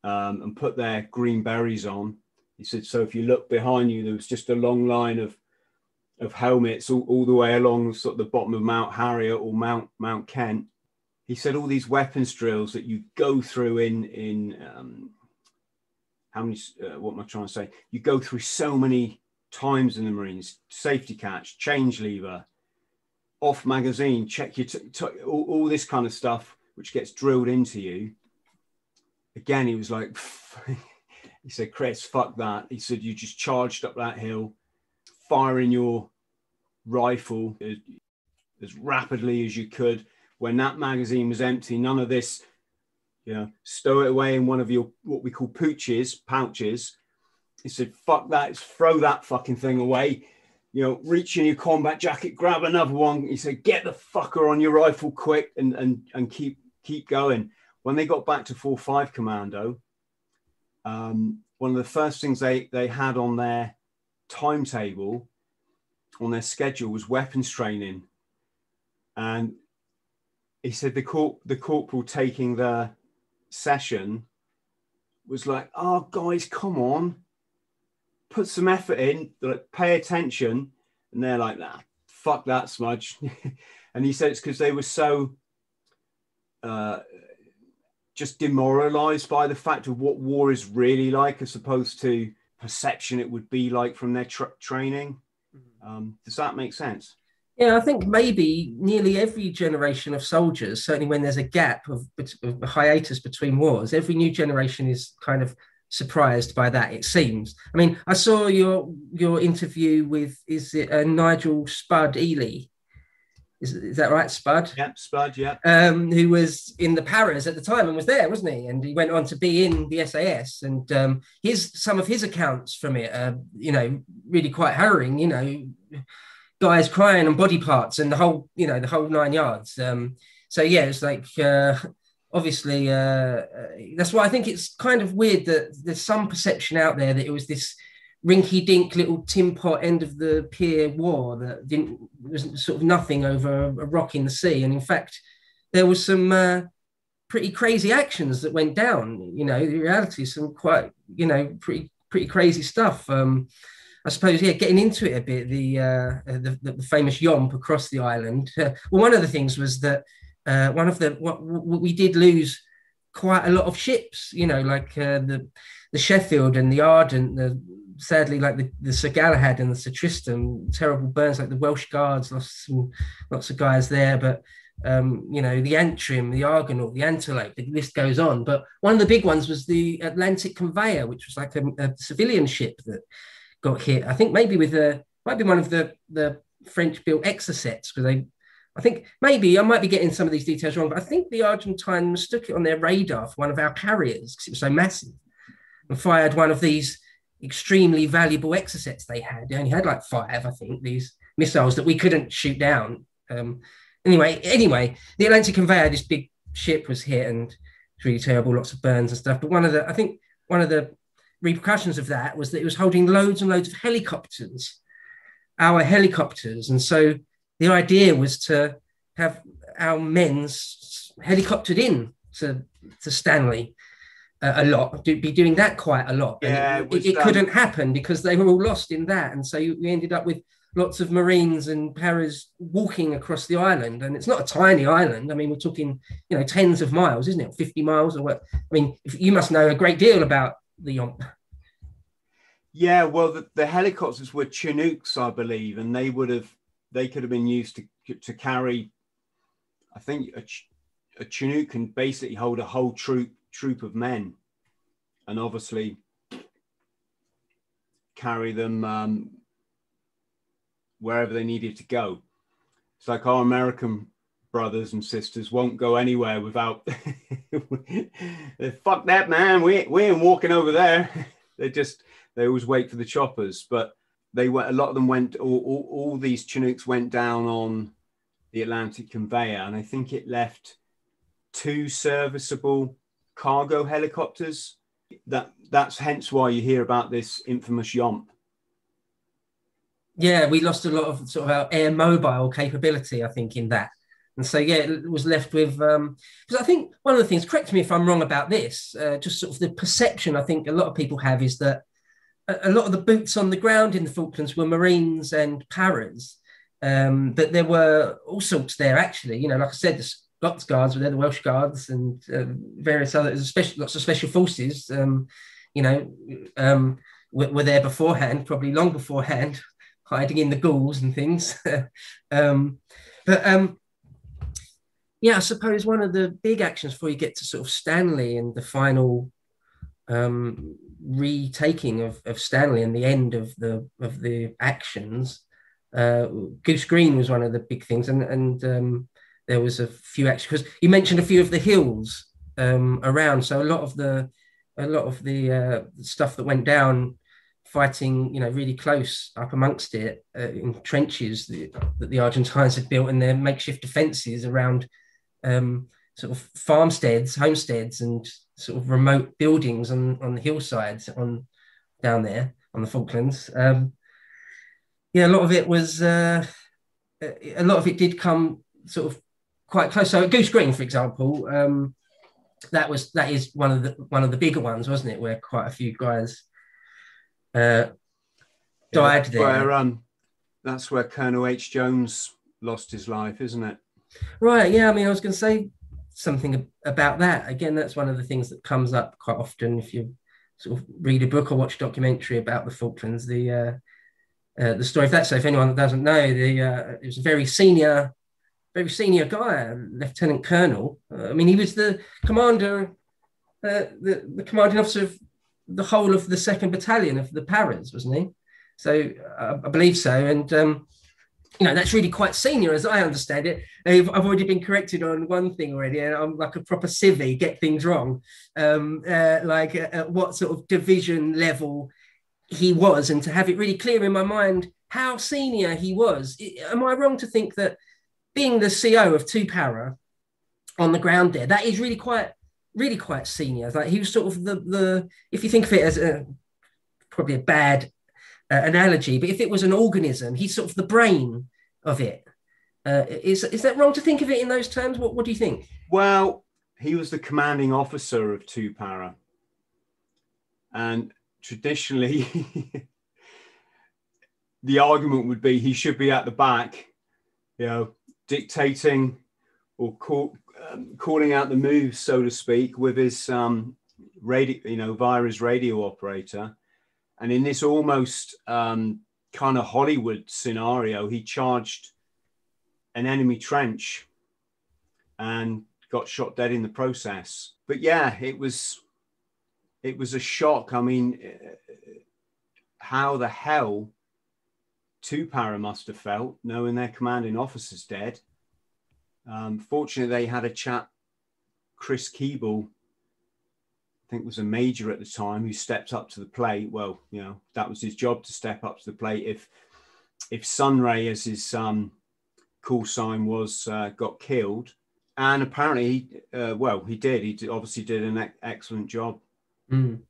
um, and put their green berets on. He said, so if you look behind you, there was just a long line of of helmets all, all the way along sort of the bottom of Mount Harriet or Mount Mount Kent. He said all these weapons drills that you go through in in um, how many? Uh, what am I trying to say? You go through so many times in the Marines: safety catch, change lever, off magazine, check your t- t- all, all this kind of stuff, which gets drilled into you. Again, he was like, [LAUGHS] he said, Chris, fuck that. He said, you just charged up that hill firing your rifle as, as rapidly as you could. When that magazine was empty, none of this, you know, stow it away in one of your what we call pooches, pouches. He said, fuck that, throw that fucking thing away. You know, reach in your combat jacket, grab another one. He said, get the fucker on your rifle quick and and and keep keep going. When they got back to 4-5 commando, um, one of the first things they they had on their timetable on their schedule was weapons training. And he said the corp the corporal taking the session was like, oh guys, come on, put some effort in, like pay attention. And they're like, nah, fuck that smudge. [LAUGHS] and he said it's because they were so uh, just demoralized by the fact of what war is really like as opposed to perception it would be like from their tra- training. Mm-hmm. Um, does that make sense? Yeah, I think maybe nearly every generation of soldiers, certainly when there's a gap of, of a hiatus between wars, every new generation is kind of surprised by that. It seems. I mean, I saw your your interview with is it uh, Nigel Spud Ely, is, is that right, Spud? Yeah, Spud, yeah. Um, who was in the Paras at the time and was there, wasn't he? And he went on to be in the SAS. And um, his some of his accounts from it are, you know, really quite harrowing. You know, guys crying and body parts and the whole, you know, the whole nine yards. Um, so yeah, it's like uh, obviously uh, uh that's why I think it's kind of weird that there's some perception out there that it was this rinky dink little tin pot end of the pier war that didn't was sort of nothing over a, rock in the sea. And in fact, there was some uh, pretty crazy actions that went down. You know, the reality, some quite you know pretty pretty crazy stuff. Um, I suppose, yeah, getting into it a bit, the uh, the, the, famous yomp across the island. Uh, [LAUGHS] well, one of the things was that uh, one of the what, what, we did lose quite a lot of ships. You know, like uh, the the Sheffield and the Ardent, the sadly, like the, the Sir Galahad and the Sir Tristram, terrible burns, like the Welsh Guards lost some, lots of guys there, but um, you know, the Antrim, the Argonaut, the Antelope, the list goes on. But one of the big ones was the Atlantic Conveyor, which was like a, a civilian ship that got hit. I think maybe with a, might be one of the, the French built Exocets, because they, I think maybe I might be getting some of these details wrong, but I think the Argentine mistook it on their radar for one of our carriers because it was so massive and fired one of these extremely valuable exocets they had. They only had like five, I think, these missiles that we couldn't shoot down. Um, anyway, anyway, the Atlantic Conveyor, this big ship was hit and it's really terrible, lots of burns and stuff. But one of the, I think one of the repercussions of that was that it was holding loads and loads of helicopters, our helicopters. And so the idea was to have our men's helicoptered in to, to Stanley uh, a lot, do, be doing that quite a lot. Yeah, it, it, it couldn't um, happen because they were all lost in that. And so you, you ended up with lots of Marines and paras walking across the island. And it's not a tiny island. I mean, we're talking, you know, tens of miles, isn't it? 50 miles or what? I mean, you must know a great deal about the Yomp. Yeah, well, the, the helicopters were Chinooks, I believe, and they would have, they could have been used to, to carry, I think a, a Chinook can basically hold a whole troop troop of men. and obviously carry them um, wherever they needed to go. It's like our American brothers and sisters won't go anywhere without [LAUGHS] fuck that man we, we ain't walking over there. [LAUGHS] They just they always wait for the choppers but they went a lot of them went all, all, all these chinooks went down on the atlantic conveyor and i think it left two serviceable cargo helicopters. That that's hence why you hear about this infamous yomp. Yeah we lost a lot of sort of our air mobile capability i think in that and so, yeah, it was left with, because um, I think one of the things, correct me if I'm wrong about this, uh, just sort of the perception I think a lot of people have is that a, a lot of the boots on the ground in the Falklands were Marines and paras. Um, but there were all sorts there, actually. You know, like I said, the Scots Guards were there, the Welsh Guards, and uh, various other, special, lots of special forces, um, you know, um, were, were, there beforehand, probably long beforehand, [LAUGHS] hiding in the ghouls and things. [LAUGHS] Um, but um, yeah, I suppose one of the big actions before you get to sort of Stanley and the final um, retaking of, of Stanley and the end of the of the actions, uh, Goose Green was one of the big things, and and um, there was a few actions because you mentioned a few of the hills um, around, so a lot of the a lot of the uh, stuff that went down fighting, you know, really close up amongst it uh, in trenches that, that the Argentines had built in their makeshift defences around um, sort of farmsteads, homesteads, and sort of remote buildings on on the hillsides on down there on the Falklands. Um, yeah, a lot of it was uh, a lot of it did come sort of quite close. So Goose Green, for example, um, that was that is one of the one of the bigger ones, wasn't it? Where quite a few guys uh, died yeah, there. Where, um, that's where Colonel H. Jones lost his life, isn't it? Right. Yeah. I mean, I was going to say something about that. Again, that's one of the things that comes up quite often if you sort of read a book or watch a documentary about the Falklands. The uh, uh, the story of that. So, if anyone that doesn't know, the uh, it was a very senior, very senior guy, Lieutenant Colonel. Uh, I mean, he was the commander, uh, the the commanding officer of the whole of the second battalion of the Paras, wasn't he? So, uh, I believe so, and. Um, you know that's really quite senior as i understand it. I've, already been corrected on one thing already and i'm like a proper civvy get things wrong. Um, uh, like uh, at what sort of division level he was and to have it really clear in my mind how senior he was. Am i wrong to think that being the co of two para on the ground there that is really quite really quite senior? Like he was sort of the the if you think of it as a probably a bad uh, analogy, but if it was an organism, he's sort of the brain of it. Uh, is is that wrong to think of it in those terms? What what do you think? Well, he was the commanding officer of two para, and traditionally, [LAUGHS] the argument would be he should be at the back, you know, dictating or call, um, calling out the moves, so to speak, with his um, radio, you know, via his radio operator and in this almost um, kind of Hollywood scenario, he charged an enemy trench and got shot dead in the process. But yeah, it was it was a shock. I mean, how the hell two para must have felt knowing their commanding officer's dead. Um, fortunately, they had a chap, Chris Keeble, I think was a major at the time who stepped up to the plate. Well, you know, that was his job to step up to the plate. If if Sunray, as his um, call sign was, uh, got killed, and apparently, uh, well, he did. He obviously did an excellent job. Mm.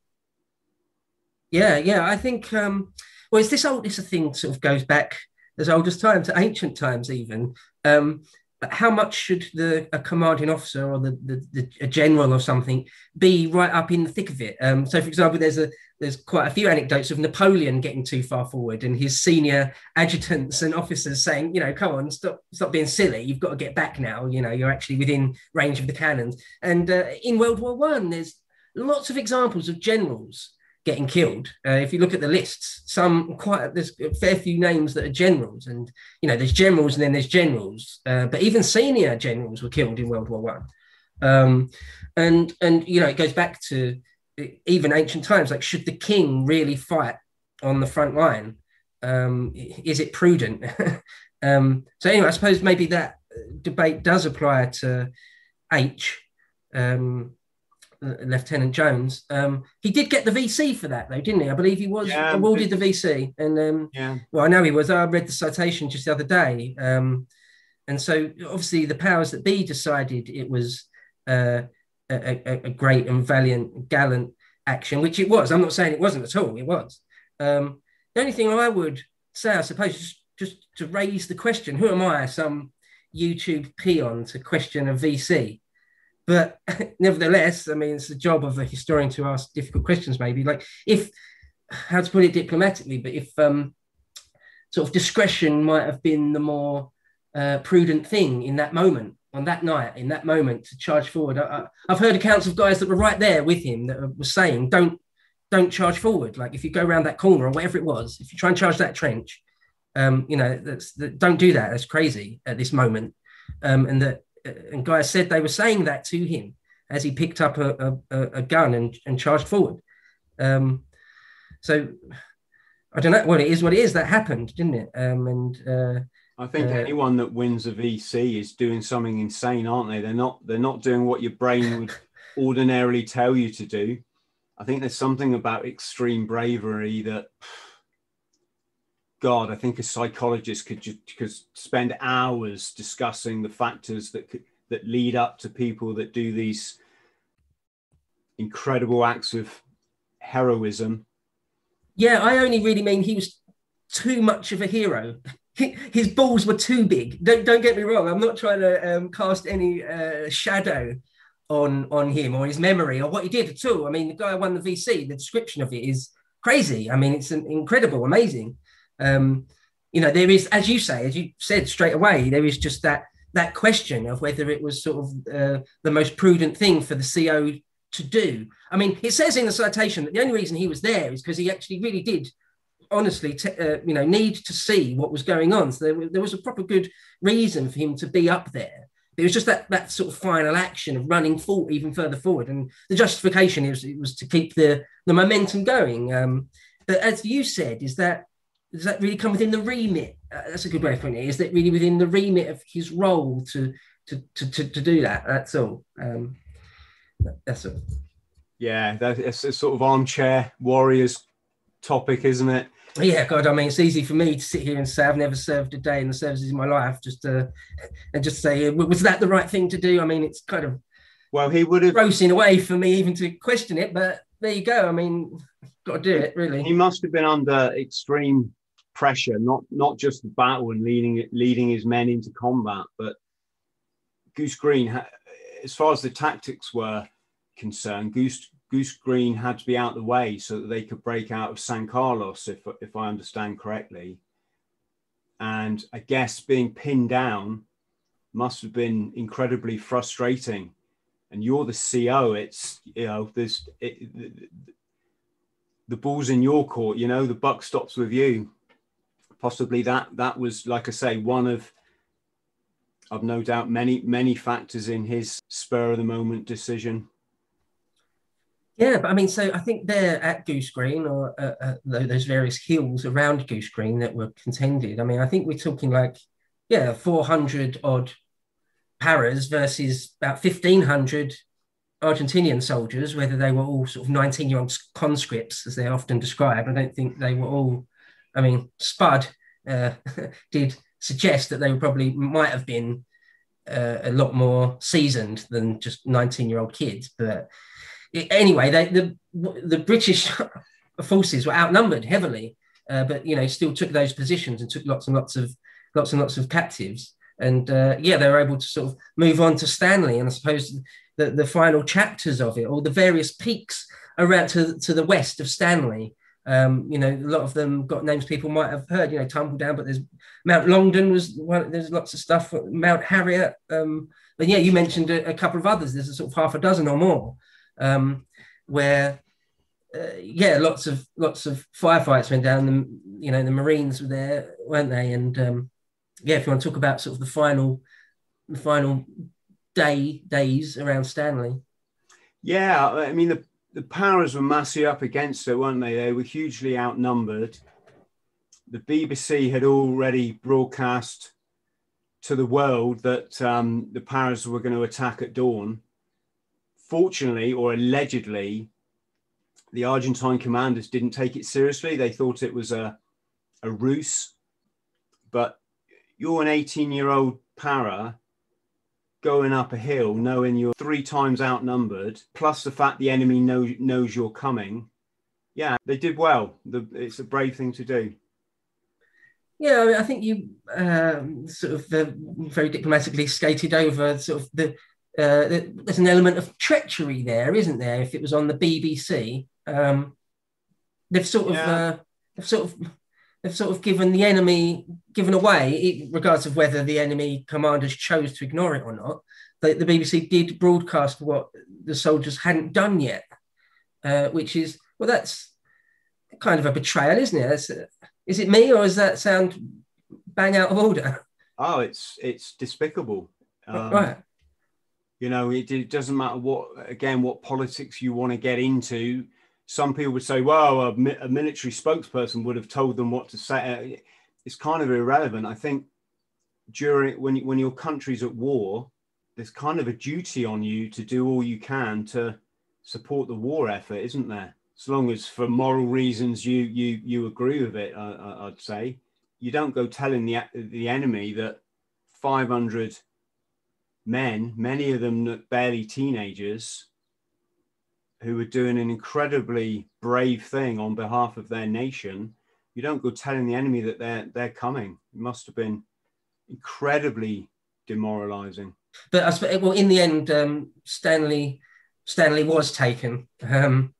Yeah, yeah. I think. Um, well, it's this old. It's a thing sort of goes back as old as time to ancient times, even. Um, how much should the a commanding officer or the, the, the, a general or something be right up in the thick of it? Um, so, for example, there's a there's quite a few anecdotes of Napoleon getting too far forward and his senior adjutants and officers saying, you know, come on, stop stop being silly. You've got to get back now. You know, you're actually within range of the cannons. And uh, in World War One, there's lots of examples of generals getting killed. Uh, if you look at the lists, some quite there's a fair few names that are generals, and you know there's generals and then there's generals, uh, but even senior generals were killed in World War One, um, and and you know it goes back to even ancient times, like should the king really fight on the front line? Um, is it prudent? [LAUGHS] um, so anyway, I suppose maybe that debate does apply to H. Um, Lieutenant Jones. Um, he did get the VC for that, though, didn't he? I believe he was yeah, awarded the VC. And um, yeah, well, I know he was. I read the citation just the other day. Um, and so, obviously, the powers that be decided it was uh, a, a, great and valiant, gallant action, which it was. I'm not saying it wasn't at all. It was. Um, the only thing I would say, I suppose, just, just to raise the question: Who am I, some YouTube peon, to question a VC? But [LAUGHS] nevertheless, I mean, it's the job of a historian to ask difficult questions, maybe. Like, if, how to put it diplomatically, but if um, sort of discretion might have been the more uh, prudent thing in that moment, on that night, in that moment, to charge forward. I, have heard accounts of guys that were right there with him that were saying, don't don't charge forward. Like if you go around that corner or whatever it was, if you try and charge that trench, um, you know, that's that, don't do that. That's crazy at this moment. Um, and that and guys said they were saying that to him as he picked up a, a, a gun and, and charged forward. Um, so I don't know. Well, it is what it is. That happened, didn't it? Um, and uh, I think uh, anyone that wins a VC is doing something insane, aren't they? They're not. They're not doing what your brain would [LAUGHS] ordinarily tell you to do. I think there's something about extreme bravery that God, I think a psychologist could just could spend hours discussing the factors that could, that lead up to people that do these incredible acts of heroism. Yeah, I only really mean he was too much of a hero. His balls were too big. Don't don't get me wrong. I'm not trying to um, cast any uh, shadow on on him or his memory or what he did at all. I mean, the guy won the VC. The description of it is crazy. I mean, it's an incredible, amazing. Um, you know, there is, as you say, as you said straight away, there is just that that question of whether it was sort of uh, the most prudent thing for the CO to do. I mean, it says in the citation that the only reason he was there is because he actually really did, honestly, t- uh, you know, need to see what was going on. So there, there was a proper good reason for him to be up there. It was just that that sort of final action of running forward, even further forward, and the justification was it was to keep the the momentum going. Um, but as you said, is that does that really come within the remit? Uh, that's a good way of putting it. Is that really within the remit of his role to to to, to, to do that? That's all. Um, that's all. Yeah, that's a sort of armchair warriors topic, isn't it? Yeah, God, I mean, it's easy for me to sit here and say I've never served a day in the services in my life, just to, and just say, was that the right thing to do? I mean, it's kind of well, he would have gross in a way for me even to question it, but there you go. I mean, got to do it, really. He must have been under extreme pressure, not not just the battle and leading leading his men into combat, but Goose Green, as far as the tactics were concerned, Goose Goose Green had to be out of the way so that they could break out of San Carlos, if if I understand correctly. And I guess being pinned down must have been incredibly frustrating. And you're the CO. It's you know there's it, the, the ball's in your court. You know the buck stops with you possibly that that was like I say one of I've no doubt many many factors in his spur of the moment decision. Yeah, but I mean, so I think they're at Goose Green or uh, uh, those various hills around Goose Green that were contended. I mean, I think we're talking like yeah, four hundred odd paras versus about fifteen hundred Argentinian soldiers, whether they were all sort of 19 year old conscripts, as they're often described. I don't think they were all I mean, Spud uh, [LAUGHS] did suggest that they probably might have been uh, a lot more seasoned than just 19 year old kids. But anyway, they, the, the British [LAUGHS] forces were outnumbered heavily, uh, but, you know, still took those positions and took lots and lots of lots and lots of captives. And uh, yeah, they were able to sort of move on to Stanley. And I suppose the, the final chapters of it, or the various peaks around to, to the west of Stanley, um, you know, a lot of them got names people might have heard. You know, Tumbledown, but there's Mount Longdon was one. There's lots of stuff. Mount Harriet. Um, and yeah, you mentioned a, a, couple of others. There's a sort of half a dozen or more um, where, uh, yeah, lots of lots of firefights went down. The you know the Marines were there, weren't they? And um, yeah, if you want to talk about sort of the final, the final day days around Stanley. Yeah, I mean the the paras were massively up against it, weren't they? They were hugely outnumbered. The BBC had already broadcast to the world that um, the paras were going to attack at dawn. Fortunately, or allegedly, the Argentine commanders didn't take it seriously. They thought it was a, a ruse. But you're an 18 year old para going up a hill knowing you're three times outnumbered, plus the fact the enemy know, knows you're coming. Yeah, they did well. The, it's a brave thing to do. Yeah, I, think you um, sort of uh, very diplomatically skated over sort of the. Uh, there's an element of treachery there, isn't there? If it was on the BBC, um, they've sort of yeah. uh, they've sort of they've sort of given the enemy given away, regardless of whether the enemy commanders chose to ignore it or not. The, the BBC did broadcast what the soldiers hadn't done yet, uh, which is well, that's kind of a betrayal, isn't it? Is it me or does that sound bang out of order? Oh, it's it's despicable. Um, right. You know, it, it, doesn't matter what again what politics you want to get into. Some people would say, "Well, a, a military spokesperson would have told them what to say." It's kind of irrelevant. I think during when when your country's at war, there's kind of a duty on you to do all you can to support the war effort, isn't there? as long as for moral reasons you you you agree with it, uh, I'd say you don't go telling the the enemy that 500 men, many of them barely teenagers, who were doing an incredibly brave thing on behalf of their nation. You don't go telling the enemy that they're they're coming. It must have been incredibly demoralizing. But I suppose, well, in the end, um, Stanley Stanley was taken. Um,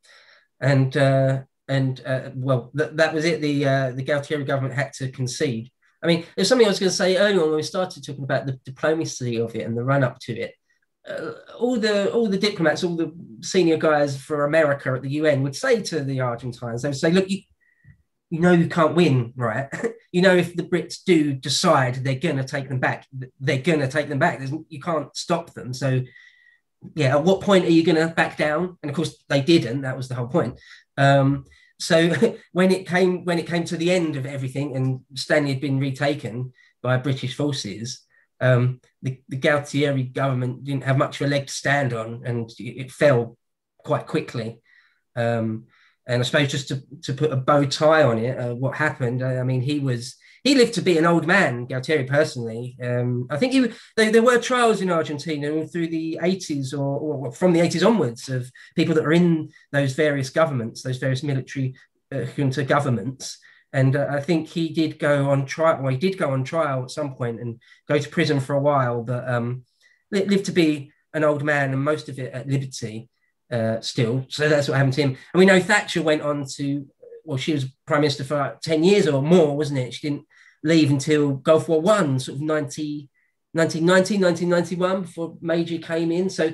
and uh, and uh, well, th- that was it. The uh, the Galtieri government had to concede. I mean, there's something I was going to say earlier on when we started talking about the diplomacy of it and the run up to it. Uh, all the all the diplomats, all the senior guys for America at the UN would say to the Argentines, they would say, "Look, you you know you can't win, right? [LAUGHS] you know if the Brits do decide they're going to take them back, they're going to take them back. There's, you can't stop them. So yeah, at what point are you going to back down? And of course, they didn't. That was the whole point. Um, so [LAUGHS] when it came when it came to the end of everything, and Stanley had been retaken by British forces, um, the, the Galtieri government didn't have much of a leg to stand on, and it, fell quite quickly. Um, and I suppose just to, to put a bow tie on it, uh, what happened? I mean, he was he lived to be an old man, Galtieri personally. Um, I think he, they, there were trials in Argentina through the 80s or, or, from the 80s onwards of people that are in those various governments, those various military uh, junta governments. And uh, I think he did go on trial, well, he did go on trial at some point and go to prison for a while, but um, lived to be an old man and most of it at liberty uh, still. So that's what happened to him. And we know Thatcher went on to well, she was prime minister for like 10 years or more, wasn't it? She didn't leave until Gulf War One, sort of 90, 1990, 1991, before Major came in. So,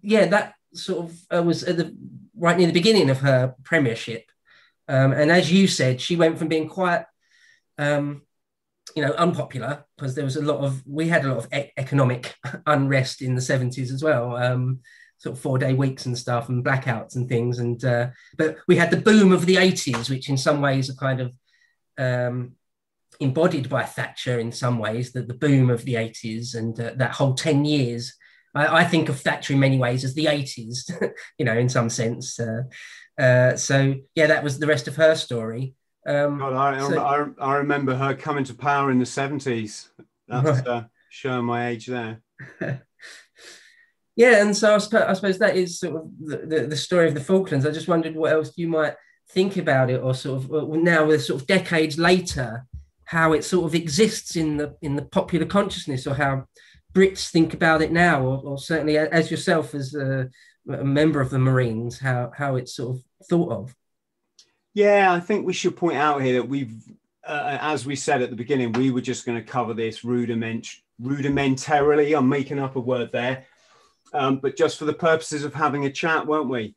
yeah, that sort of uh, was at the right near the beginning of her premiership. Um, and as you said, she went from being quite, um, you know, unpopular because there was a lot of, we had a lot of e- economic [LAUGHS] unrest in the 70s as well. Um, sort of four day weeks and stuff and blackouts and things. And uh, but we had the boom of the 80s, which in some ways are kind of um, embodied by Thatcher in some ways, that the boom of the 80s and uh, that whole 10 years. I, I, think of Thatcher in many ways as the 80s, [LAUGHS] you know, in some sense. Uh, uh, so yeah, that was the rest of her story. Um, God, I, so, I, I, remember her coming to power in the 70s. That's right. Uh, showing my age there. [LAUGHS] yeah, and so I suppose, I suppose, that is sort of the, the, the, story of the Falklands. I just wondered what else you might think about it, or sort of now, with sort of decades later, how it sort of exists in the in the popular consciousness, or how Brits think about it now, or, or certainly as yourself as a, a, member of the Marines, how how it's sort of thought of. Yeah, I think we should point out here that we've, uh, as we said at the beginning, we were just going to cover this rudiment rudimentarily. I'm making up a word there um, but just for the purposes of having a chat, weren't we?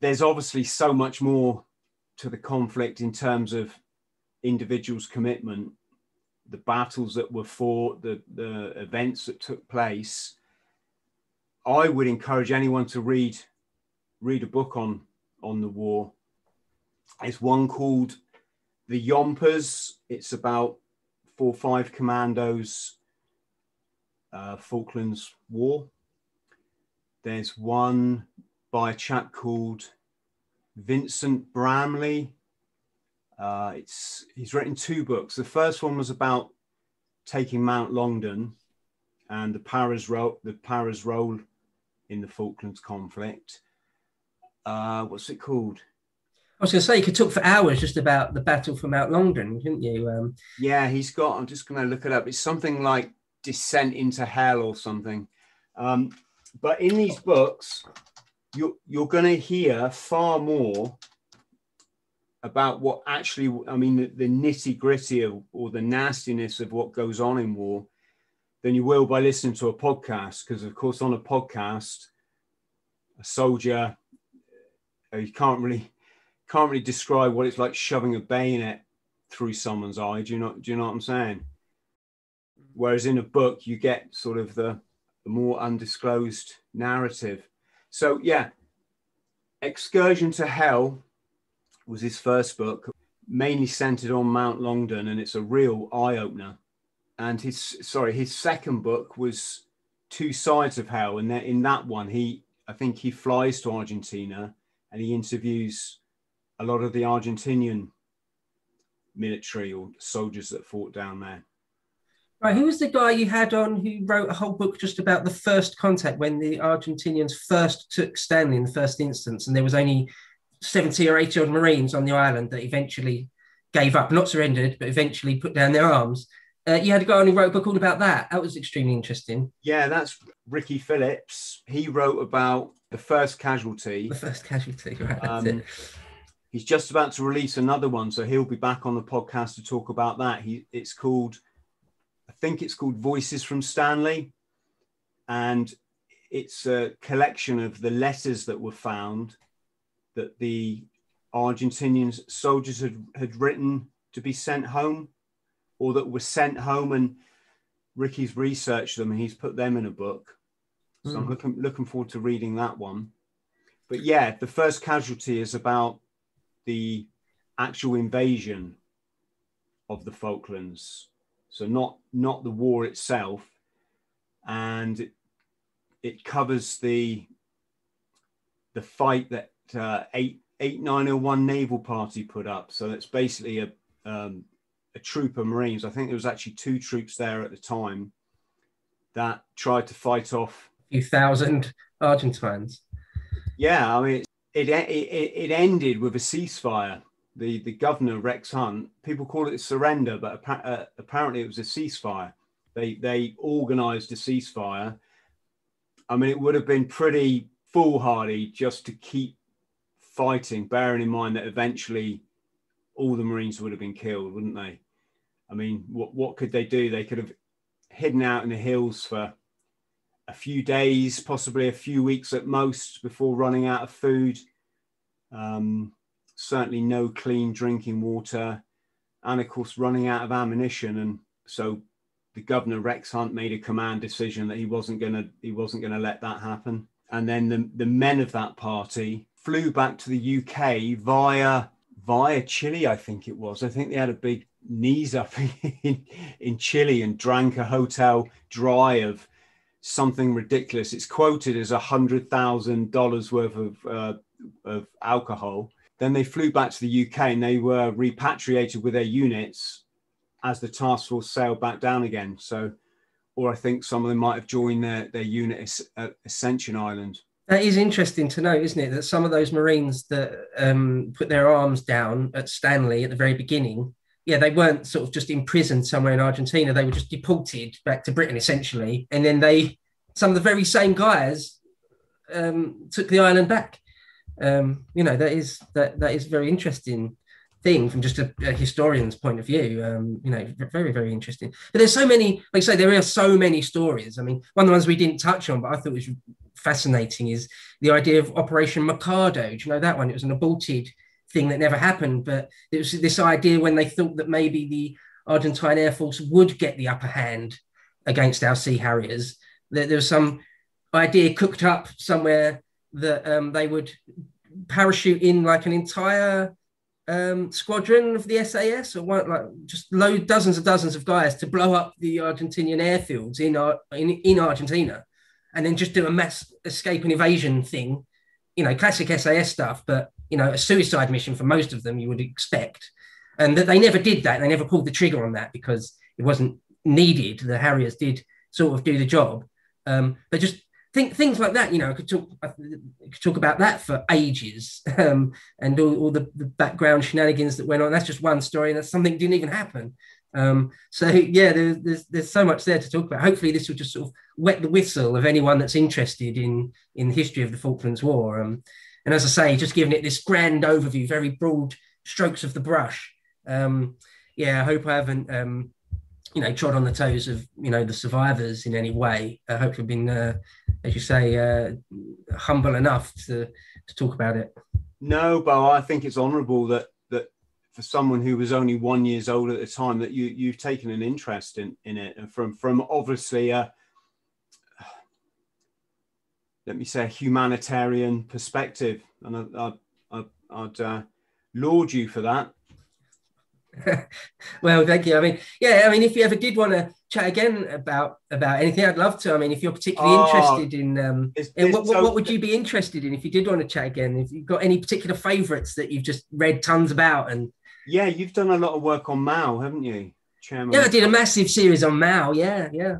There's obviously so much more to the conflict in terms of individuals' commitment, the battles that were fought, the, the events that took place. I would encourage anyone to read read a book on on the war. It's one called The Yompers. It's about four five commandos, uh, Falklands War. There's one by a chap called Vincent Bramley. Uh, it's he's written two books. The first one was about taking Mount Longdon and the Paras role, the Para's role in the Falklands conflict. Uh, what's it called? I was going to say you could talk for hours just about the battle for Mount Longdon, couldn't you? Um, yeah, he's got. I'm just going to look it up. It's something like Descent into Hell or something. Um, but in these books, you're you're going to hear far more about what actually. I mean, the, the nitty gritty or the nastiness of what goes on in war than you will by listening to a podcast. Because of course, on a podcast, a soldier uh, you can't really can't really describe what it's like shoving a bayonet through someone's eye. Do you know? Do you know what I'm saying? Whereas in a book, you get sort of the, the more undisclosed narrative. So yeah, Excursion to Hell was his first book, mainly centered on Mount Longdon, and it's a real eye opener. And his sorry, his second book was Two Sides of Hell, and in that one, he I think he flies to Argentina and he interviews a lot of the Argentinian military or soldiers that fought down there. Right, who was the guy you had on who wrote a whole book just about the first contact when the Argentinians first took Stanley in the first instance, and there was only 70 or 80 odd Marines on the island that eventually gave up, not surrendered, but eventually put down their arms. Uh, you had a guy on who wrote a book all about that. That was extremely interesting. Yeah, that's Ricky Phillips. He wrote about the first casualty. The first casualty, [LAUGHS] right? Um, he's just about to release another one, so he'll be back on the podcast to talk about that. He it's called, I think it's called Voices from Stanley, and it's a collection of the letters that were found that the Argentinian soldiers had, had written to be sent home, or that were sent home, and Ricky's researched them and he's put them in a book. So mm. I'm hmm. looking looking forward to reading that one. But yeah, the first casualty is about the actual invasion of the Falklands. So not not the war itself, and it, it covers the the fight that uh, eight eight nine oh one naval party put up. So it's basically a um, a troop of Marines. I think there was actually two troops there at the time that tried to fight off a few thousand Argentines. Yeah, I mean, it, it, it ended with a ceasefire. The, the governor, Rex Hunt, people call it a surrender, but uh, apparently it was a ceasefire. They, they organized a ceasefire. I mean, it would have been pretty foolhardy just to keep fighting, bearing in mind that eventually all the Marines would have been killed, wouldn't they? I mean, what, what could they do? They could have hidden out in the hills for a few days, possibly a few weeks at most, before running out of food. Um, certainly no clean drinking water, and of course running out of ammunition. And so the governor Rex Hunt made a command decision that he wasn't gonna he wasn't gonna let that happen. And then the, the men of that party flew back to the UK via via Chile, I think it was. I think they had a big knees up [LAUGHS] in, in Chile and drank a hotel dry of something ridiculous. It's quoted as a hundred thousand dollars worth of uh, of alcohol. Then they flew back to the UK and they were repatriated with their units as the task force sailed back down again. So, or I think some of them might have joined their their unit at Ascension Island. That is interesting to know, isn't it? That some of those Marines that um, put their arms down at Stanley at the very beginning yeah, they weren't sort of just imprisoned somewhere in Argentina. They were just deported back to Britain essentially, and then they, some of the very same guys, um, took the island back. Um, you know, that is that that is very interesting thing from just a, a historian's point of view. Um, you know, very very interesting. But there's so many, like I say, there are so many stories. I mean, one of the ones we didn't touch on, but I thought was fascinating, is the idea of Operation Mikado. Do you know that one? It was an aborted thing that never happened. But it was this idea when they thought that maybe the Argentine Air Force would get the upper hand against our Sea Harriers, that there was some idea cooked up somewhere that um, they would parachute in like an entire um, squadron of the SAS, or one, like just load dozens and dozens of guys to blow up the Argentinian airfields in, in in Argentina, and then just do a mass escape and evasion thing. You know, classic SAS stuff, but you know, a suicide mission for most of them you would expect, and that they never did that. They never pulled the trigger on that because it wasn't needed. The Harriers did sort of do the job. Um, but just think things like that. You know, I could talk I could talk about that for ages, [LAUGHS] um, and all, all the, the, background shenanigans that went on. That's just one story, and that's something that didn't even happen. Um, so [LAUGHS] yeah, there's, there's there's so much there to talk about. Hopefully, this will just sort of wet the whistle of anyone that's interested in in the history of the Falklands War. Um, and as I say, just giving it this grand overview, very broad strokes of the brush. Um, yeah, I hope I haven't um, you know trod on the toes of you know the survivors in any way. I hope we've been, uh, as you say, uh, humble enough to to talk about it. No, but I think it's honourable that that for someone who was only one years old at the time that you you've taken an interest in in it, and from from obviously a let me say a humanitarian perspective, and I, I, I'd uh, laud you for that. [LAUGHS] well, thank you. I mean, yeah, I mean, if you ever did want to chat again about about anything, I'd love to. I mean, if you're particularly oh, interested in, um, it's, in what, so, what, would you be interested in if you did want to chat again? If you've got any particular favourites that you've just read tons about, and yeah, you've done a lot of work on Mao, haven't you, Chairman? Yeah, I did a massive series on Mao. Yeah, yeah,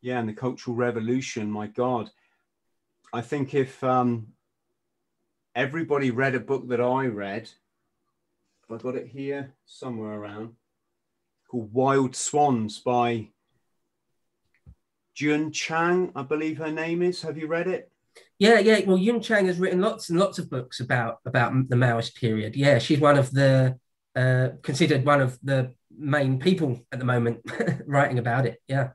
yeah, and the Cultural Revolution. My God, I think if um, everybody read a book that I read I got it here somewhere around, called Wild Swans by Jung Chang, I believe her name is. Have you read it? Yeah, yeah. Well, Jung Chang has written lots and lots of books about about the Maoist period. Yeah, she's one of the uh, considered one of the main people at the moment [LAUGHS] writing about it. Yeah.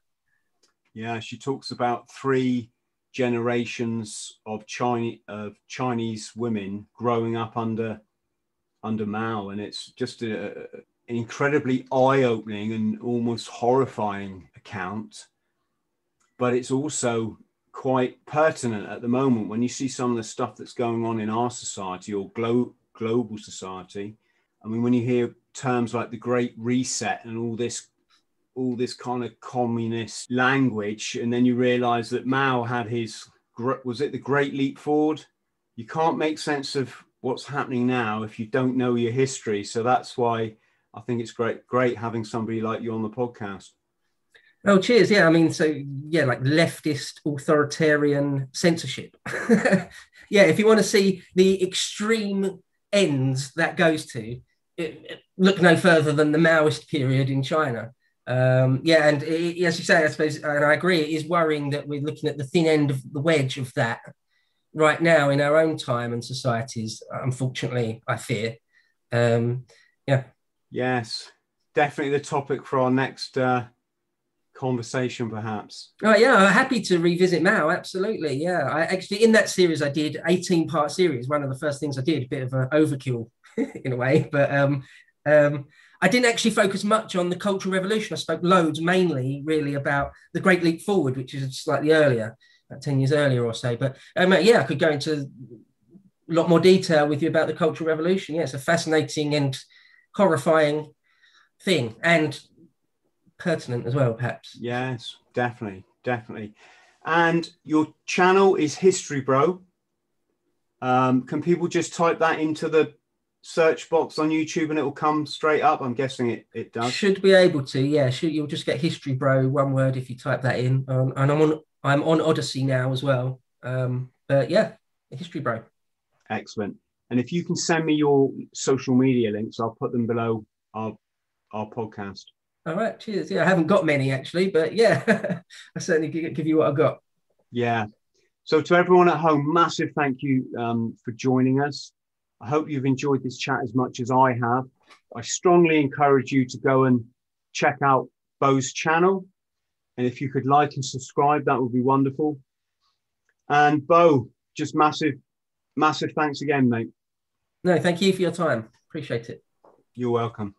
Yeah, she talks about three generations of Chinese of Chinese women growing up under under Mao, and it's just a, an incredibly eye-opening and almost horrifying account. But it's also quite pertinent at the moment when you see some of the stuff that's going on in our society or glo- global society. I mean, when you hear terms like the Great Reset and all this, all this kind of communist language, and then you realise that Mao had his was it the Great Leap Forward? You can't make sense of what's happening now if you don't know your history. So that's why I think it's great, great having somebody like you on the podcast. Oh, cheers. Yeah. I mean, so yeah, like leftist authoritarian censorship. [LAUGHS] yeah. If you want to see the extreme ends that goes to, it, look no further than the Maoist period in China. Um, yeah, and it, as you say, I suppose, and I agree, it is worrying that we're looking at the thin end of the wedge of that right now in our own time and societies, unfortunately, I fear. Um, yeah. Yes, definitely the topic for our next uh, conversation, perhaps. Oh yeah, I'm happy to revisit Mao. Absolutely, yeah. I actually in that series I did 18 part series. One of the first things I did, a bit of an overkill [LAUGHS] in a way, but um, um, I didn't actually focus much on the Cultural Revolution. I spoke loads, mainly really about the Great Leap Forward, which is slightly earlier. about 10 years earlier or so. But um, yeah, I could go into a lot more detail with you about the Cultural Revolution. Yeah, it's a fascinating and horrifying thing and pertinent as well, perhaps. Yes, definitely, definitely. And your channel is History Bro. Um, can people just type that into the search box on YouTube and it will come straight up? I'm guessing it, it does. Should be able to, yeah. Should, you'll just get History Bro, one word, if you type that in. Um, and I'm on I'm on Odysee now as well. Um, but yeah, history bro. Excellent. And if you can send me your social media links, I'll put them below our our podcast. All right, cheers. Yeah, I haven't got many actually, but yeah, [LAUGHS] I certainly give you what I've got. Yeah. So to everyone at home, massive thank you um, for joining us. I hope you've enjoyed this chat as much as I have. I strongly encourage you to go and check out Bo's channel. And if you could like and subscribe, that would be wonderful. And Bo, just massive, massive thanks again, mate. No, thank you for your time. Appreciate it. You're welcome.